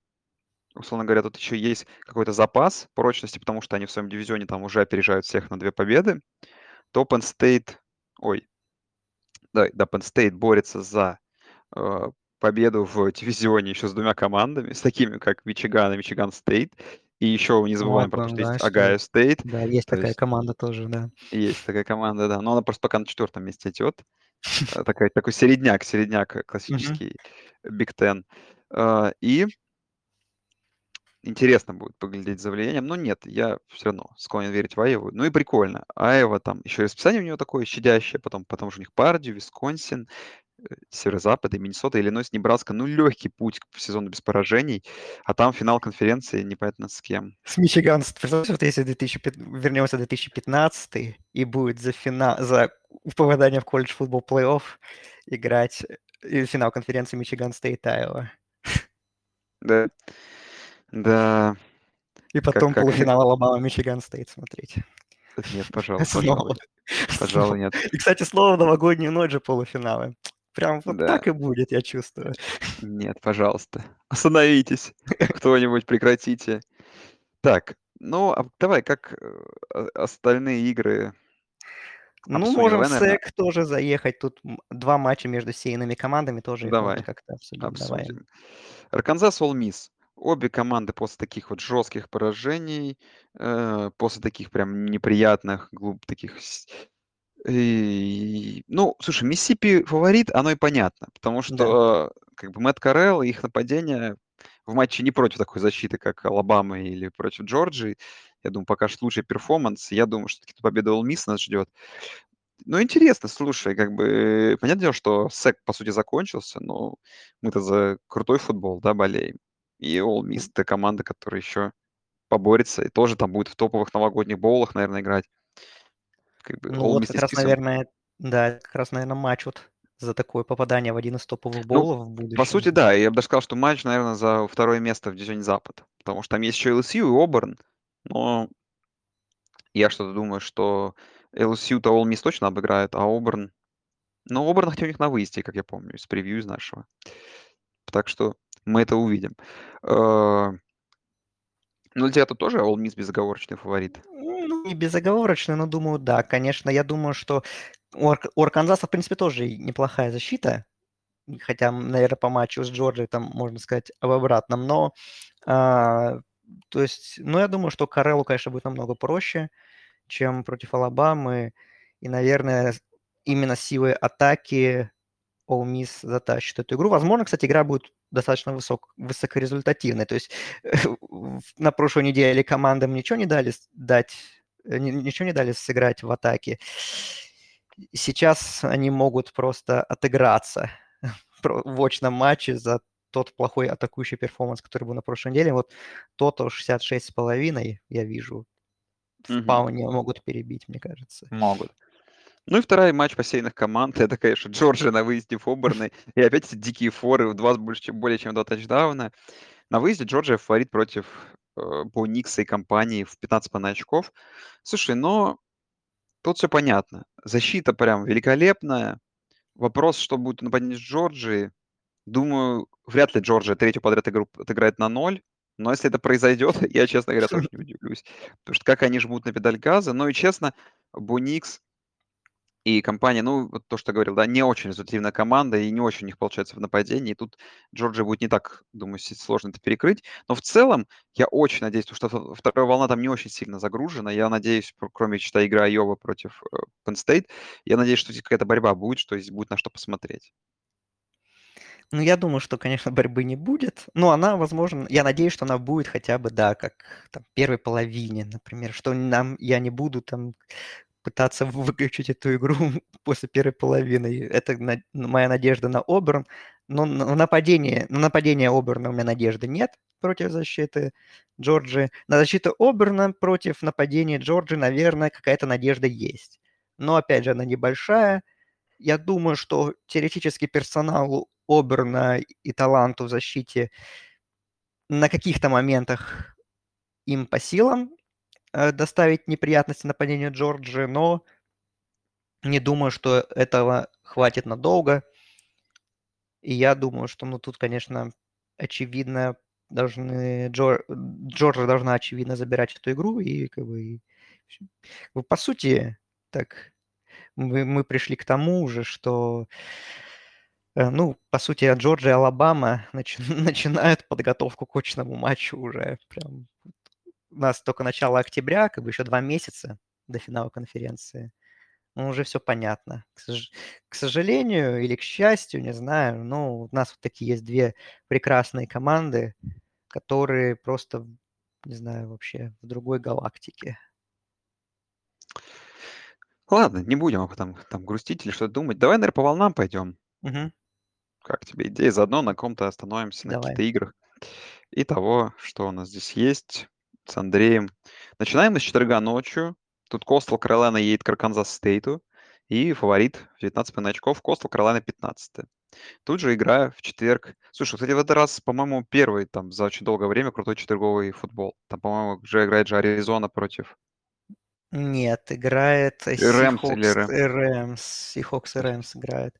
условно говоря, тут еще есть какой-то запас прочности, потому что они в своем дивизионе там уже опережают всех на две победы, то Penn State, ой, да, да, Penn State борется за э, победу в дивизионе еще с двумя командами, с такими как Мичиган и Мичиган Стейт. И еще не забываем про то, что есть Огайо Стейт. Да, есть такая есть, команда тоже, да. Есть такая команда, да. Но она просто пока на четвертом месте идет. Э, такой, такой середняк, середняк классический Биг Ten. Э, и интересно будет поглядеть за влиянием, но нет, я все равно склонен верить в Аеву. Ну и прикольно. Аева там, еще и расписание у него такое щадящее, потом, потом же у них Пардию, Висконсин, Э, Северо-Запада, Миннесота, Иллинойс, Небраска. Ну, легкий путь к сезону без поражений. А там финал конференции непонятно с кем. С Мичиган. Представляешь, вот если 2005, вернемся в 2015 и будет за, финал, за попадание в College Football Playoff играть и финал конференции Мичиган Стейт Айова. Да. Да. И потом как, полуфинал Алабама Мичиган Стейт смотреть. Нет, пожалуйста. Пожалуй. Пожалуй, нет. И, кстати, снова в новогоднюю ночь же полуфиналы. Прям вот да. так и будет, я чувствую. Нет, пожалуйста. Остановитесь. Кто-нибудь прекратите. Так, ну, а давай, как э, остальные игры ну, можем в СЭК тоже заехать. Тут два матча между сейными командами тоже давай, как-то обсудим. обсудим. Давай. Арканзас Олмис. Обе команды после таких вот жестких поражений, э, после таких прям неприятных, глуп таких и, ну, слушай, Миссипи фаворит, оно и понятно, потому что как бы Мэтт Карелл и их нападение в матче не против такой защиты, как Алабама или против Джорджии. Я думаю, покажет лучший перформанс. Я думаю, что победа All Miss нас ждет. Ну, интересно, слушай, как бы, понятное дело, что сек, по сути, закончился, но мы-то за крутой футбол, да, болеем. И All Miss — это команда, которая еще поборется и тоже там будет в топовых новогодних боулах, наверное, играть. Как бы, ну вот как раз, наверное, да, как раз, наверное, матч вот за такое попадание в один из топовых боулов ну, в будущем. По сути, да. Я бы даже сказал, что матч, наверное, за второе место в дивизионе Запад. Потому что там есть еще LSU и Оберн. Но я что-то думаю, что LSU-то All Miss точно обыграет, а Оберн... Ну, Оберн хотя у них на выезде, как я помню, из превью из нашего. Так что мы это увидим. Э, ну, для тебя тут тоже All Miss безоговорочный фаворит? Ну, не безоговорочно, но думаю, да. Конечно, я думаю, что у, Ар- Арканзаса, в принципе, тоже неплохая защита. Хотя, наверное, по матчу с Джорджией там можно сказать об обратном. Но, а, то есть, ну, я думаю, что Карелу, конечно, будет намного проще, чем против Алабамы. И, наверное, именно силой атаки All Miss затащит эту игру. Возможно, кстати, игра будет достаточно высок, высокорезультативной. То есть на прошлой неделе командам ничего не дали дать, э, ничего не дали сыграть в атаке. Сейчас они могут просто отыграться в очном матче за тот плохой атакующий перформанс, который был на прошлой неделе. Вот то-то 66,5 я вижу. Вполне угу. могут перебить, мне кажется. Могут. Ну и второй матч посеянных команд. Это, конечно, Джорджия на выезде в Оберны. И опять эти дикие форы в два, больше, чем, более чем два тачдауна. На выезде Джорджия фаворит против э, Боникса и компании в 15 по очков. Слушай, но тут все понятно. Защита прям великолепная. Вопрос, что будет нападение с Джорджией. Думаю, вряд ли Джорджия третью подряд игру отыграет на ноль. Но если это произойдет, я, честно говоря, тоже не удивлюсь. Потому что как они жмут на педаль газа. Ну и честно, Буникс и компания, ну, вот то, что я говорил, да, не очень результативная команда, и не очень у них получается в нападении. И тут Джорджия будет не так, думаю, сложно это перекрыть. Но в целом, я очень надеюсь, что вторая волна там не очень сильно загружена. Я надеюсь, кроме, читай, игры Айова против э, Penn State, я надеюсь, что здесь какая-то борьба будет, что здесь будет на что посмотреть. Ну, я думаю, что, конечно, борьбы не будет, но она, возможно, я надеюсь, что она будет хотя бы, да, как там первой половине, например, что нам, я не буду там пытаться выключить эту игру после первой половины. Это на, моя надежда на Оберн. Но на нападение, на нападение Оберна у меня надежды нет против защиты Джорджи. На защиту Оберна против нападения Джорджи, наверное, какая-то надежда есть. Но, опять же, она небольшая. Я думаю, что теоретически персоналу Оберна и таланту в защите на каких-то моментах им по силам доставить неприятности нападению Джорджи, но не думаю, что этого хватит надолго. И я думаю, что, ну, тут, конечно, очевидно, должны Джор... Джорджа должна, очевидно, забирать эту игру, и как бы, по сути, так, мы, мы пришли к тому уже, что Э, ну, по сути, Джорджия и Алабама начи- начинают подготовку к очному матчу уже. Прям у нас только начало октября, как бы еще два месяца до финала конференции. Ну, уже все понятно. К, сож... к сожалению или к счастью, не знаю, но у нас вот такие есть две прекрасные команды, которые просто, не знаю, вообще в другой галактике. Ладно, не будем об этом там грустить или что-то думать. Давай, наверное, по волнам пойдем. Угу. Как тебе идея? Заодно на ком-то остановимся, на Давай. каких-то играх. И того, что у нас здесь есть с Андреем. Начинаем мы с четверга ночью. Тут Костел Каролина едет к Арканзас Стейту. И фаворит в 19 очков Костел Каролина 15. Тут же игра в четверг. Слушай, кстати, в этот раз, по-моему, первый там за очень долгое время крутой четверговый футбол. Там, по-моему, уже играет же Аризона против Нет, играет Рэмс или Сихокс Рэм. и Рэмс. Сихокс и Рэмс играет.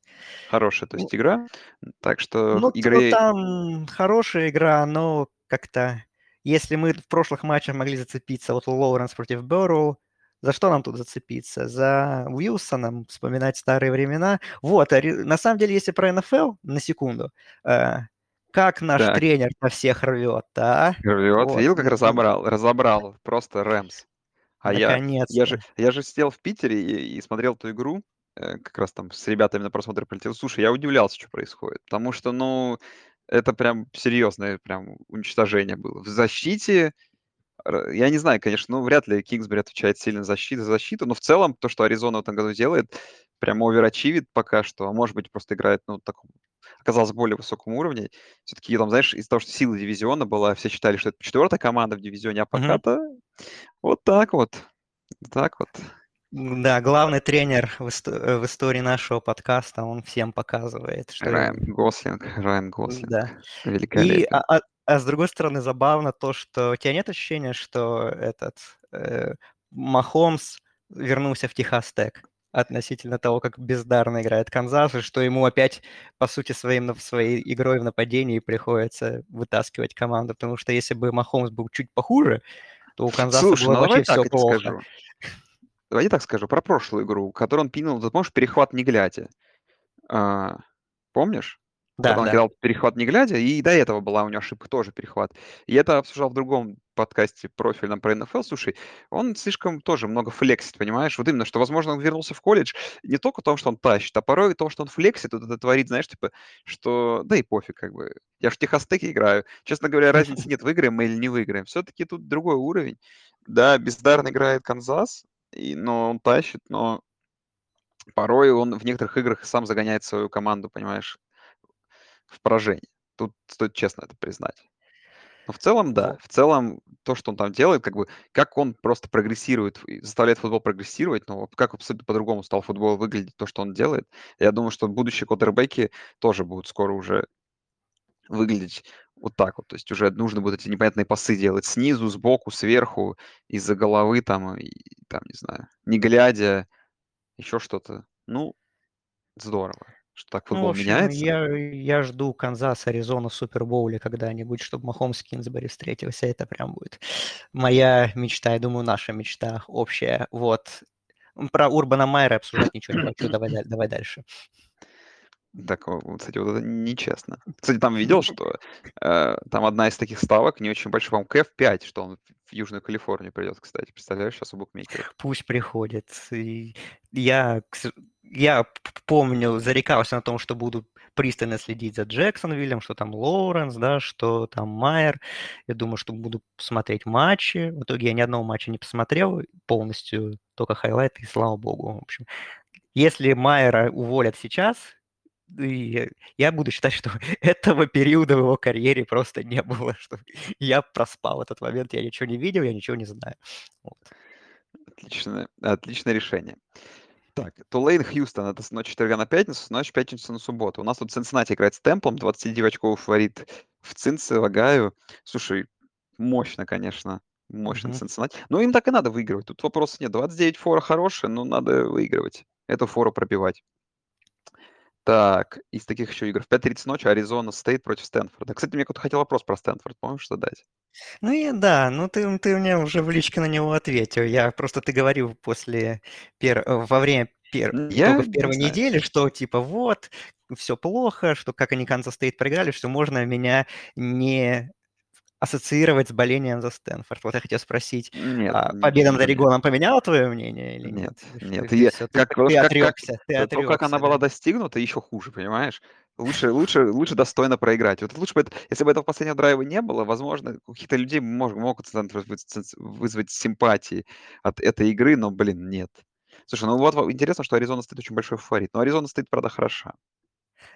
Хорошая, то Ну, есть, игра. Так что Ну, игры... там хорошая игра, но как-то... Если мы в прошлых матчах могли зацепиться, вот Лоуренс против Берроу, за что нам тут зацепиться? За Уилсоном, вспоминать старые времена. Вот, Ари- на самом деле, если про НФЛ, на секунду, э, как наш Так, тренер на всех рвет, а? рвет. Вот, Видел, как н- н- разобрал? Разобрал. Просто Рэмс. А я, я же, я же сидел в Питере и, и смотрел эту игру, э, как раз там с ребятами на просмотр полетел. Слушай, я удивлялся, что происходит, потому что, ну, это прям серьезное прям уничтожение было. В защите, я не знаю, конечно, ну, вряд ли Кингсбери отвечает сильно за защиту, за защиту, но в целом то, что Аризона в этом году делает, прям оверачивит пока что, а может быть, просто играет, ну, таком, оказалось, более высоком уровне. Все-таки, там, знаешь, из-за того, что сила дивизиона была, все считали, что это четвертая команда в дивизионе, а пока-то вот так вот. Так вот. Да, главный тренер в, исто- э, в истории нашего подкаста, он всем показывает, что... Райан Гослинг, Райан Гослинг. Да. И, Великолепен. а, а- а с другой стороны, забавно то, что у тебя нет ощущения, что этот э, Махомс вернулся в Техас Тек относительно того, как бездарно играет Канзас, и что ему опять, по сути, своим, своей игрой в нападении приходится вытаскивать команду, потому что если бы Махомс был чуть похуже, то у Канзаса Слушай, было ну вообще все плохо. скажу. Давай я так скажу про прошлую игру, которую он пинул, ты помнишь, перехват не глядя? А, помнишь? Да, Когда он да. играл перехват не глядя, и до этого была у него ошибка тоже перехват. И это обсуждал в другом подкасте профильном про НФЛ. Слушай, он слишком тоже много флексит, понимаешь? Вот именно, что, возможно, он вернулся в колледж не только потому, что он тащит, а порой то, что он флексит, вот это творит, знаешь, типа, что да и пофиг, как бы. Я же в Техастеке играю. Честно говоря, разницы нет, выиграем мы или не выиграем. Все-таки тут другой уровень. Да, бездарно играет Канзас, и, но он тащит, но порой он в некоторых играх сам загоняет свою команду, понимаешь, в поражение. Тут стоит честно это признать. Но в целом, да, в целом то, что он там делает, как бы, как он просто прогрессирует, заставляет футбол прогрессировать, вот как абсолютно по-другому стал футбол выглядеть, то, что он делает. Я думаю, что будущие квотербеки тоже будут скоро уже выглядеть вот так вот. То есть уже нужно будет эти непонятные пасы делать снизу, сбоку, сверху, из-за головы там, и, там, не знаю, не глядя, еще что-то. Ну, здорово, что так Ну, футбол общем, меняется. я, я жду Канзас, Аризона в Супербоуле когда-нибудь, чтобы Махомс Кинсбери встретился. Это прям будет моя мечта, я думаю, наша мечта общая. Вот. Про Урбана Майера обсуждать ничего не хочу. Давай, давай дальше. Так, вот, кстати, вот это нечестно. Кстати, там видел, что э, там одна из таких ставок, не очень большая, по-моему, КФ 5, что он в Южную Калифорнию придет, кстати. Представляешь, сейчас у букмекеров. Пусть приходит. И я, я помню, зарекался на том, что буду пристально следить за Джексонвиллем, что там Лоуренс, да, что там Майер. Я думаю, что буду смотреть матчи. В итоге я ни одного матча не посмотрел полностью, только хайлайты, и слава богу. В общем, если Майера уволят сейчас, и я буду считать, что этого периода в его карьере просто не было, что я проспал этот момент, я ничего не видел, я ничего не знаю. Вот. Отличное, отличное решение. Так, Тулейн Хьюстон, это с ночи четверга на пятницу, с ночи пятницы на субботу. У нас тут Цинциннати играет с Темплом, 29 очков фаворит в Цинце, Огайо. Слушай, мощно, конечно. Мощно Мгм. Цинциннати. Но им так и надо выигрывать. Тут вопросов нет. 29 фора хорошая, но надо выигрывать. Эту фору пробивать. Так, из таких еще игр. В 5.30 ночи Аризона Стейт против Стэнфорда. Кстати, мне кто-то хотел вопрос про Стэнфорд. Помнишь задать? Ну и да, ну ты, ты мне уже в личке на него ответил. Я просто ты говорил после пер... э, во время пер... Я не первой знаю. недели, что типа вот все плохо, что как они Канзас Стейт проиграли, что можно меня не ассоциировать с болением за Стэнфорд. Вот я хотел спросить, Нет, а, победа над. Орегоном поменяла твое мнение или Нет, нет? Нет. И все, ты, как, ты как, как, отрекся, ты то, то, как отрекся, она да? была достигнута, еще хуже, понимаешь? Лучше, лучше, лучше достойно проиграть. Вот лучше бы это, если бы этого последнего драйва не было, возможно, у каких-то людей мож- могут вызвать, вызвать симпатии от этой игры, но, блин, нет. Слушай, ну вот во- интересно, что Аризона стоит очень большой фаворит. Но Аризона стоит, правда, хороша.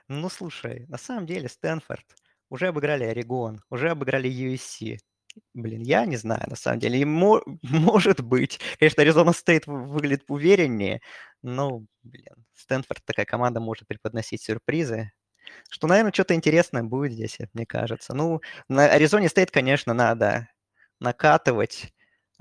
Ну, слушай, на самом деле Стэнфорд уже обыграли Орегон, уже обыграли USC. Блин, я не знаю, на самом деле. И мо- может быть. Конечно, Аризона Стейт выглядит увереннее, но, блин, Стэнфорд такая команда может преподносить сюрпризы. Что, наверное, что-то интересное будет здесь, мне кажется. Ну, на Аризоне Стейт, конечно, надо накатывать.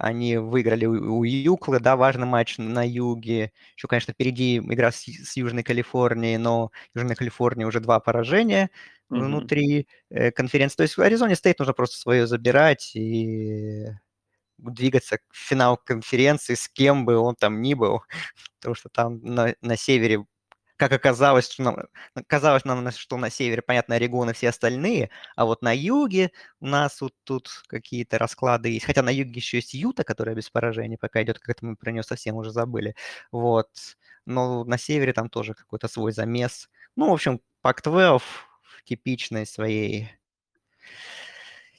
Они выиграли у, у Юклы, да, важный матч на юге. Еще, конечно, впереди игра с, с Южной Калифорнией, но Южная Калифорния уже два поражения Мгм. внутри э, конференции. То есть в Аризоне Стейт нужно просто свое забирать и двигаться в финал конференции с кем бы он там ни был. Потому что там на, на севере, как оказалось, что нам, казалось нам, что на севере, понятно, Орегон и все остальные, а вот на юге у нас вот тут какие-то расклады есть. Хотя на юге еще есть Юта, которая без поражений пока идет, как это мы про нее совсем уже забыли. Вот. Но на севере там тоже какой-то свой замес. Ну, в общем, Пак-12 в типичной своей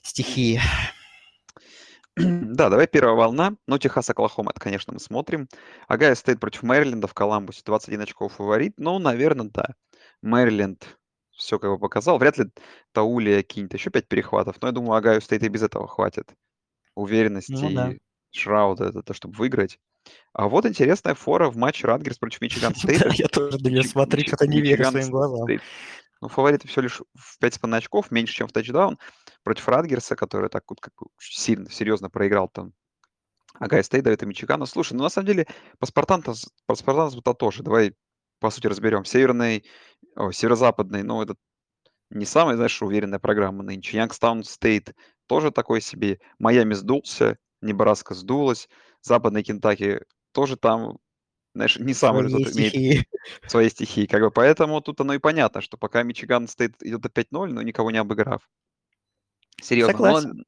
стихии. Да, давай первая волна. Ну, Техас, Оклахома, это, конечно, мы смотрим. Огайо Стейт против Мэриленда в Коламбусе. 21 очков фаворит. Ну, наверное, да. Мэриленд все как бы показал. Вряд ли Таулия кинет еще 5 перехватов. Но я думаю, Огайо Стейт и без этого хватит. Уверенности Ну да. и Страуда, это то, чтобы выиграть. А вот интересная фора в матче Ратгерс против Мичиган Стейт. Я тоже на нее смотрю, что-то не верю своим глазам. Ну, фавориты всего лишь в 5,5 очков, меньше, чем в тачдаун. Против Ратгерса, который так вот как бы сильно, серьезно проиграл там Огайо Стейт, да и Мичигану. Слушай, ну на самом деле по Спартанс-то, по Спартанс-то тоже. Давай по сути разберем. Северный, о, северо-западный, ну это не самая, знаешь, уверенная программа нынче. Янгстаун Стейт тоже такой себе. Майами сдулся, Небраска сдулась. Западный Кентаки тоже там, знаешь, не самый результат имеет стихии. своей стихии. Как бы поэтому тут оно и понятно, что пока Мичиган Стейт идет до 5-0, но никого не обыграв. Серьезно. Согласен. Но,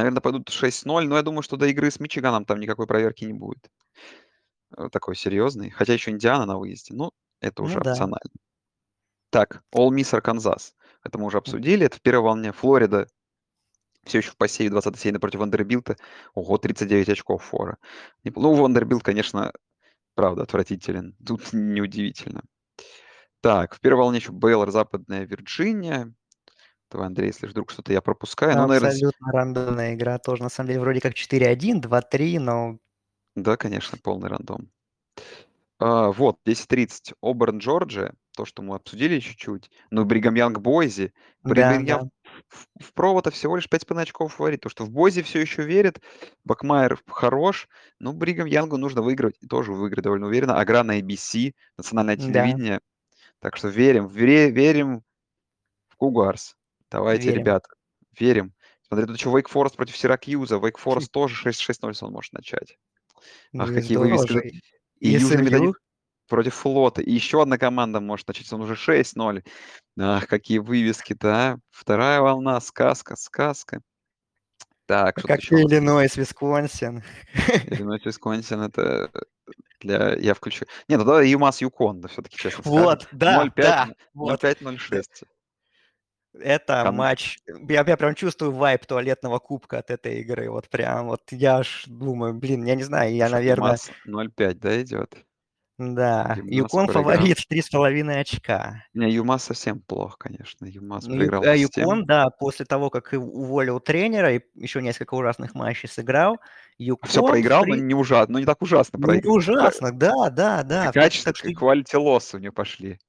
наверное, пойдут 6-0, но я думаю, что до игры с Мичиганом там никакой проверки не будет. Э, Такой серьезный. Хотя еще Индиана на выезде. Ну, это уже Ну да. опционально. Так, Ole Miss Арканзас. Это мы уже обсудили. Это в первой волне. Флорида все еще в посеве 20 сеяная против Вандербилта. Ого, 39 очков фора. Неп- Ну, Вандербилт, конечно, правда, отвратителен. Тут неудивительно. Так, в первой волне еще Бейлор, Западная Вирджиния. Давай, Андрей, если вдруг что-то я пропускаю. Ну, наверное, с- Абсолютно рандомная игра тоже. На самом деле, вроде как 4-1, 2-3, но да, конечно, полный рандом. А, вот, 10.30. Оберн, Джорджия. То, что мы обсудили чуть-чуть. Ну, Бригам Янг, Бойзи. да, Бригам да. Янг в, в провода всего лишь 5,5 очков фаворит. То, что в Бойзи все еще верит. Бакмайер хорош. Ну, Бригам Янгу нужно выигрывать. И тоже выиграть довольно уверенно. Агра на ABC. Национальное Да, телевидение. Так что верим. Вере- верим в Кугарс. Давайте, верим. ребята, верим. Смотри, тут еще Wake Forest против Сиракьюза. Wake Forest тоже 6-6-0 он может начать. Ах, Ну и какие вывески. И Южный SMU, против Флота. И еще одна команда может начать. Он уже 6-0. Ах, какие вывески-то, а. Вторая волна. Сказка, сказка. Так, тут как еще? Иллинойс, Висконсин. Иллинойс, Висконсин, это для... Я включу... Не, ну давай ЮМАС, Юкон, да, все-таки честно скажем. Вот, да, 0-5, да, вот. 0-5-0-6. Это Кон- матч. Я, я прям чувствую вайп туалетного кубка от этой игры. Вот прям вот я аж думаю, блин, я не знаю, я, наверное, ЮМАС 0-5, да, идет? да. ЮМАС Юкон проиграл. фаворит в три с половиной очка. Не, ЮМАС совсем плохо, конечно. ЮМАС Ну, проиграл а Юкон, да, после того, как уволил тренера и еще несколько ужасных матчей сыграл, Все Юкон в проиграл, но три... не ужасно, но не так ужасно Ну, не проиграл. ужасно, да, да, да. Качество, так quality loss у него пошли.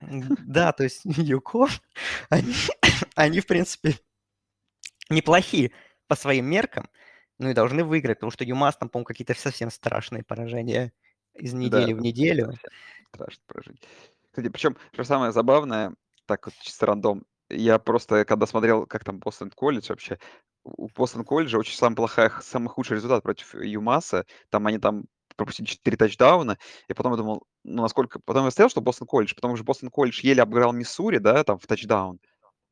Да, то есть Юкон, они, они, в принципе, неплохи по своим меркам, ну и должны выиграть, потому что ЮМАС там, по-моему, какие-то совсем страшные поражения из Да, недели в это неделю. страшно прожить. Кстати, причем, что самое забавное, так вот чисто рандом, я просто, когда смотрел, как там Бостон колледж вообще, у Бостон колледжа очень самая плохая, х- самый худший результат против ЮМАСа. Там они там пропустили 4 тачдауна, и потом я думал, ну, насколько... Потом я сказал, что Бостон колледж, потому что Бостон колледж еле обыграл Миссури, да, там в тачдаун,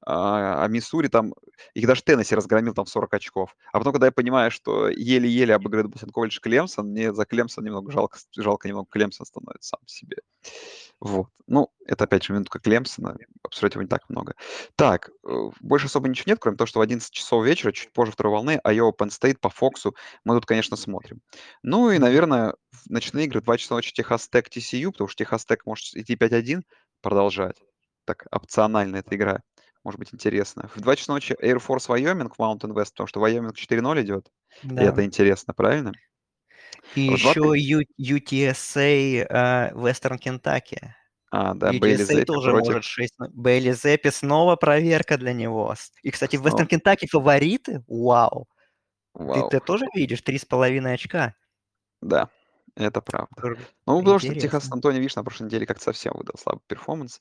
а, а Миссури там, их даже Теннесси разгромил там в 40 очков. А потом, когда я понимаю, что еле-еле обыгрывает Бостон колледж Клемсон, мне за Клемсон немного жалко, жалко немного Клемсон становится сам себе. Вот. Ну, это опять же минутка Клемсона, обсуждать его не так много. Так, э, больше особо ничего нет, кроме того, что в 11 часов вечера, чуть позже второй волны, Айова Penn State по Фоксу мы тут, конечно, смотрим. Ну и, наверное, ночные игры 2 часа ночи Техас Тек TCU, потому что Техас Тек может идти 5-1, продолжать. Так, опционально эта игра может быть интересно. В 2 часа ночи Air Force Wyoming в Mountain West, потому что Wyoming 4-0 идет, и это Да. интересно, правильно? И В 2 еще Ю- UTSA э, Western Kentucky. А, да, Бейли UTSA Зеппи тоже против... может 6. Бейли Зеппи снова проверка для него. И, кстати, в. Western Kentucky фавориты. Вау. Ты, Вау. ты тоже видишь? Три с половиной очка. Да, это правда. Ну, потому что Техас Интересно. Антони, видишь, на прошлой неделе как-то совсем выдал слабый перформанс.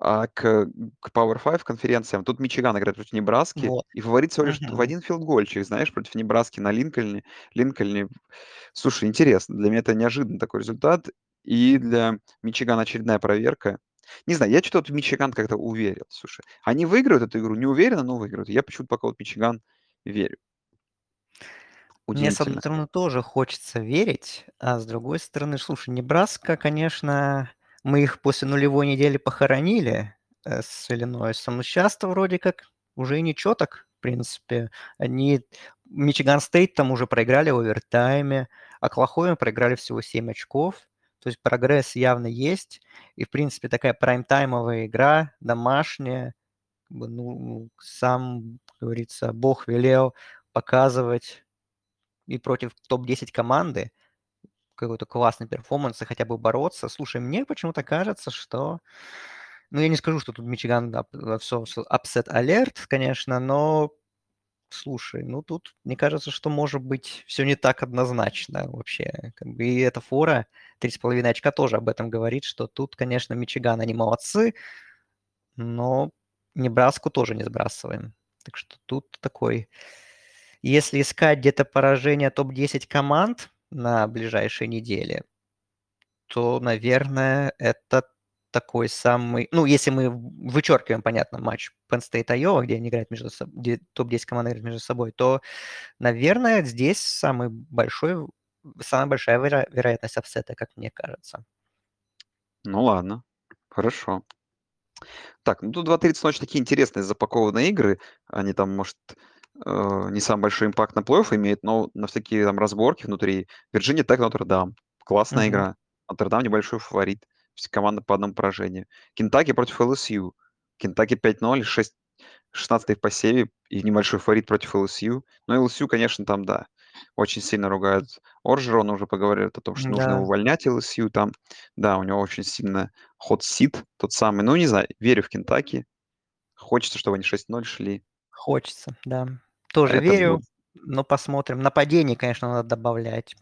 А к, к Power 5 конференциям тут Мичиган играет против Небраски, Вот. и фаворит всего лишь в Мгм. один филдгольчик, знаешь, против Небраски на Линкольне. Линкольне. Слушай, интересно, для меня это неожиданный такой результат, и для Мичигана очередная проверка. Не знаю, я что-то вот в Мичиган как-то уверил, слушай. Они выиграют эту игру, не уверенно, но выиграют. Я почему-то пока вот Мичиган верю. Мне, с одной стороны, тоже хочется верить, а с другой стороны, слушай, Небраска, конечно, мы их после нулевой недели похоронили э, с Иллинойсом, но сейчас вроде как уже и ничего так, в принципе. Они Мичиган Стейт там уже проиграли в овертайме, а Клахоме проиграли всего 7 очков. То есть прогресс явно есть. И, в принципе, такая прайм-таймовая игра, домашняя. Ну, сам, говорится, Бог велел показывать и против топ-10 команды какой-то классный перформанс и хотя бы бороться. Слушай, мне почему-то кажется, что... Ну, я не скажу, что тут Мичиган все upset alert, конечно, но слушай, ну тут мне кажется, что может быть все не так однозначно вообще. И эта фора 3,5 очка тоже об этом говорит, что тут, конечно, Мичиган, они молодцы, но Небраску тоже не сбрасываем. Так что тут такой если искать где-то поражение топ-10 команд на ближайшей неделе, то, наверное, это такой самый... Ну, если мы вычеркиваем, понятно, матч Penn State Iowa, где они играют между собой, где топ-10 команд играют между собой, то, наверное, здесь самый большой, самая большая веро- вероятность апсета, как мне кажется. Ну ладно, хорошо. Так, ну тут 2.30 ночи такие интересные запакованные игры. Они там, может, э, не самый большой импакт на плей-офф имеют, но на всякие там разборки внутри. Вирджиния Тек, Нотр-Дам. Классная Мгм. игра. Нотр-Дам небольшой фаворит. Все команды по одному поражению. Кентаки против ЛСЮ. Кентаки 5-0, 6, 16 в посеве и небольшой фаворит против ЛСЮ. Но ЛСЮ, конечно, там, да, очень сильно ругают Оржерона, уже поговорили о том, что нужно Да, увольнять ЛСЮ там. Да, у него очень сильно ход сит тот самый. Ну, не знаю, верю в Кентаки. Хочется, чтобы они 6-0 шли. хочется, да. Тоже Это верю, но посмотрим. Нападений, конечно, надо добавлять,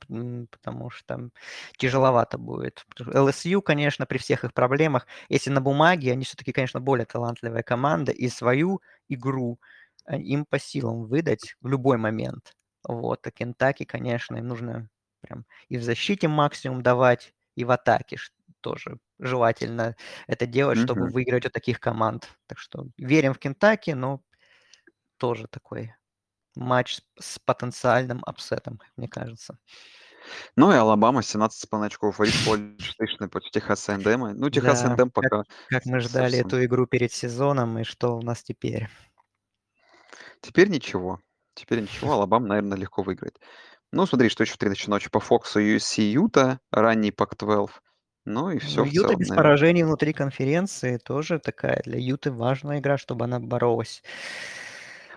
потому что тяжеловато будет. ЛСЮ, конечно, при всех их проблемах, если на бумаге, они все-таки, конечно, более талантливая команда, и свою игру э, им по силам выдать в любой момент. Вот, а Кентаки, конечно, им нужно прям и в защите максимум давать, и в атаке тоже желательно это делать, чтобы Мгм. выиграть у таких команд. Так что верим в Кентаки, но тоже такой матч с потенциальным апсетом, как мне кажется. Ну и Алабама 17,5 очков фаворит Стейшн против Техаса Эндема. Ну, Техас Да, Эндем как пока как мы с- ждали совсем. эту игру перед сезоном, и что у нас теперь? Теперь ничего. Теперь ничего. Алабама, наверное, легко выиграет. Ну, смотри, что еще в 3 часа ночи по Фоксу USC Юта, ранний Pac-12. Ну и Ну, все в Юта целом, без наверное. поражений внутри конференции тоже такая для Юты важная игра, чтобы она боролась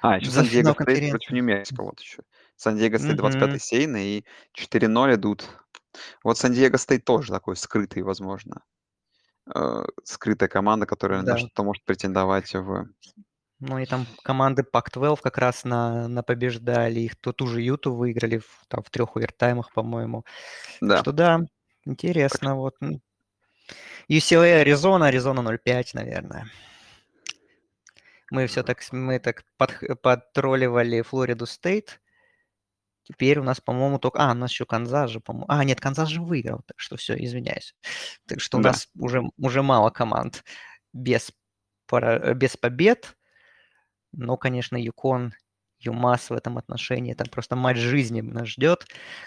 А, еще Сан-Диего Стейт против. Нью-Мексико, вот еще. Сан-Диего Мгм. 25-й сеяный и 4-0 идут. Вот Сан-Диего Стейт тоже такой скрытый, возможно. э, скрытая команда, которая на Да. что-то может претендовать в Ну и там команды Pac-12 как раз на, на побеждали их. То ту же Юту выиграли в, там, в трех овертаймах, по-моему. Да. Что да, интересно. Так. Вот. UCLA, Аризона, Аризона 0-5, наверное. Мы все так, мы так под, подтролливали Флориду Стейт. Теперь у нас, по-моему, только... А, у нас еще Канзас же, по-моему... А, нет, Канзас же выиграл, так что все, извиняюсь. Так что у да. нас уже, уже мало команд без, пора... без побед. Но, конечно, Юкон, Юмас в этом отношении, это просто матч жизни нас ждет.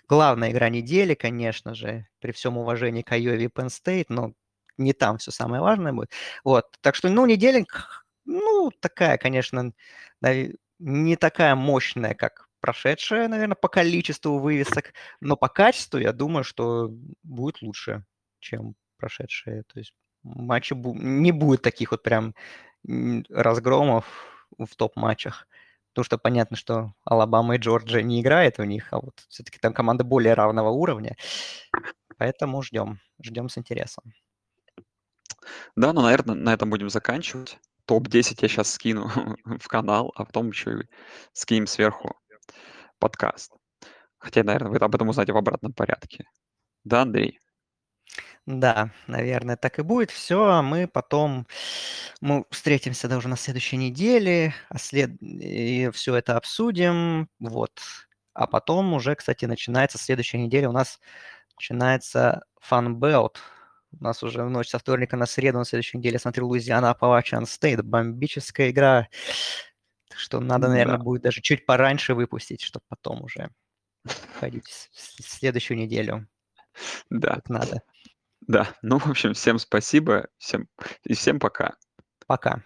Главная игра недели, конечно же, при всем уважении к Айове и Penn State, но не там все самое важное будет. Вот, так что, ну, неделя, ну, такая, конечно, не такая мощная, как прошедшая, наверное, по количеству вывесок, но по качеству я думаю, что будет лучше, чем прошедшие. То есть матчи не будет таких вот прям разгромов в топ-матчах. Потому что понятно, что Алабама и Джорджия не играет у них, а вот все-таки там команда более равного уровня. Поэтому ждем, ждем с интересом. Да, ну, наверное, на этом будем заканчивать. Топ-10 я сейчас скину в канал, а потом еще и скинем сверху подкаст. Хотя, наверное, вы об этом узнаете в обратном порядке. Да, Андрей? Да, наверное, так и будет. Все, а мы потом мы встретимся даже на следующей неделе, а след... и все это обсудим. Вот. А потом уже, кстати, начинается следующая неделя. У нас начинается Funbelt. У нас уже в ночь со вторника на среду на следующей неделе смотрю Луизиана Апалачан Стейт. Бомбическая игра. Что надо, наверное, да. будет даже чуть пораньше выпустить, чтобы потом уже ходить в следующую неделю. Да. Как надо. Да. Ну, в общем, всем спасибо. Всем... И всем пока. Пока.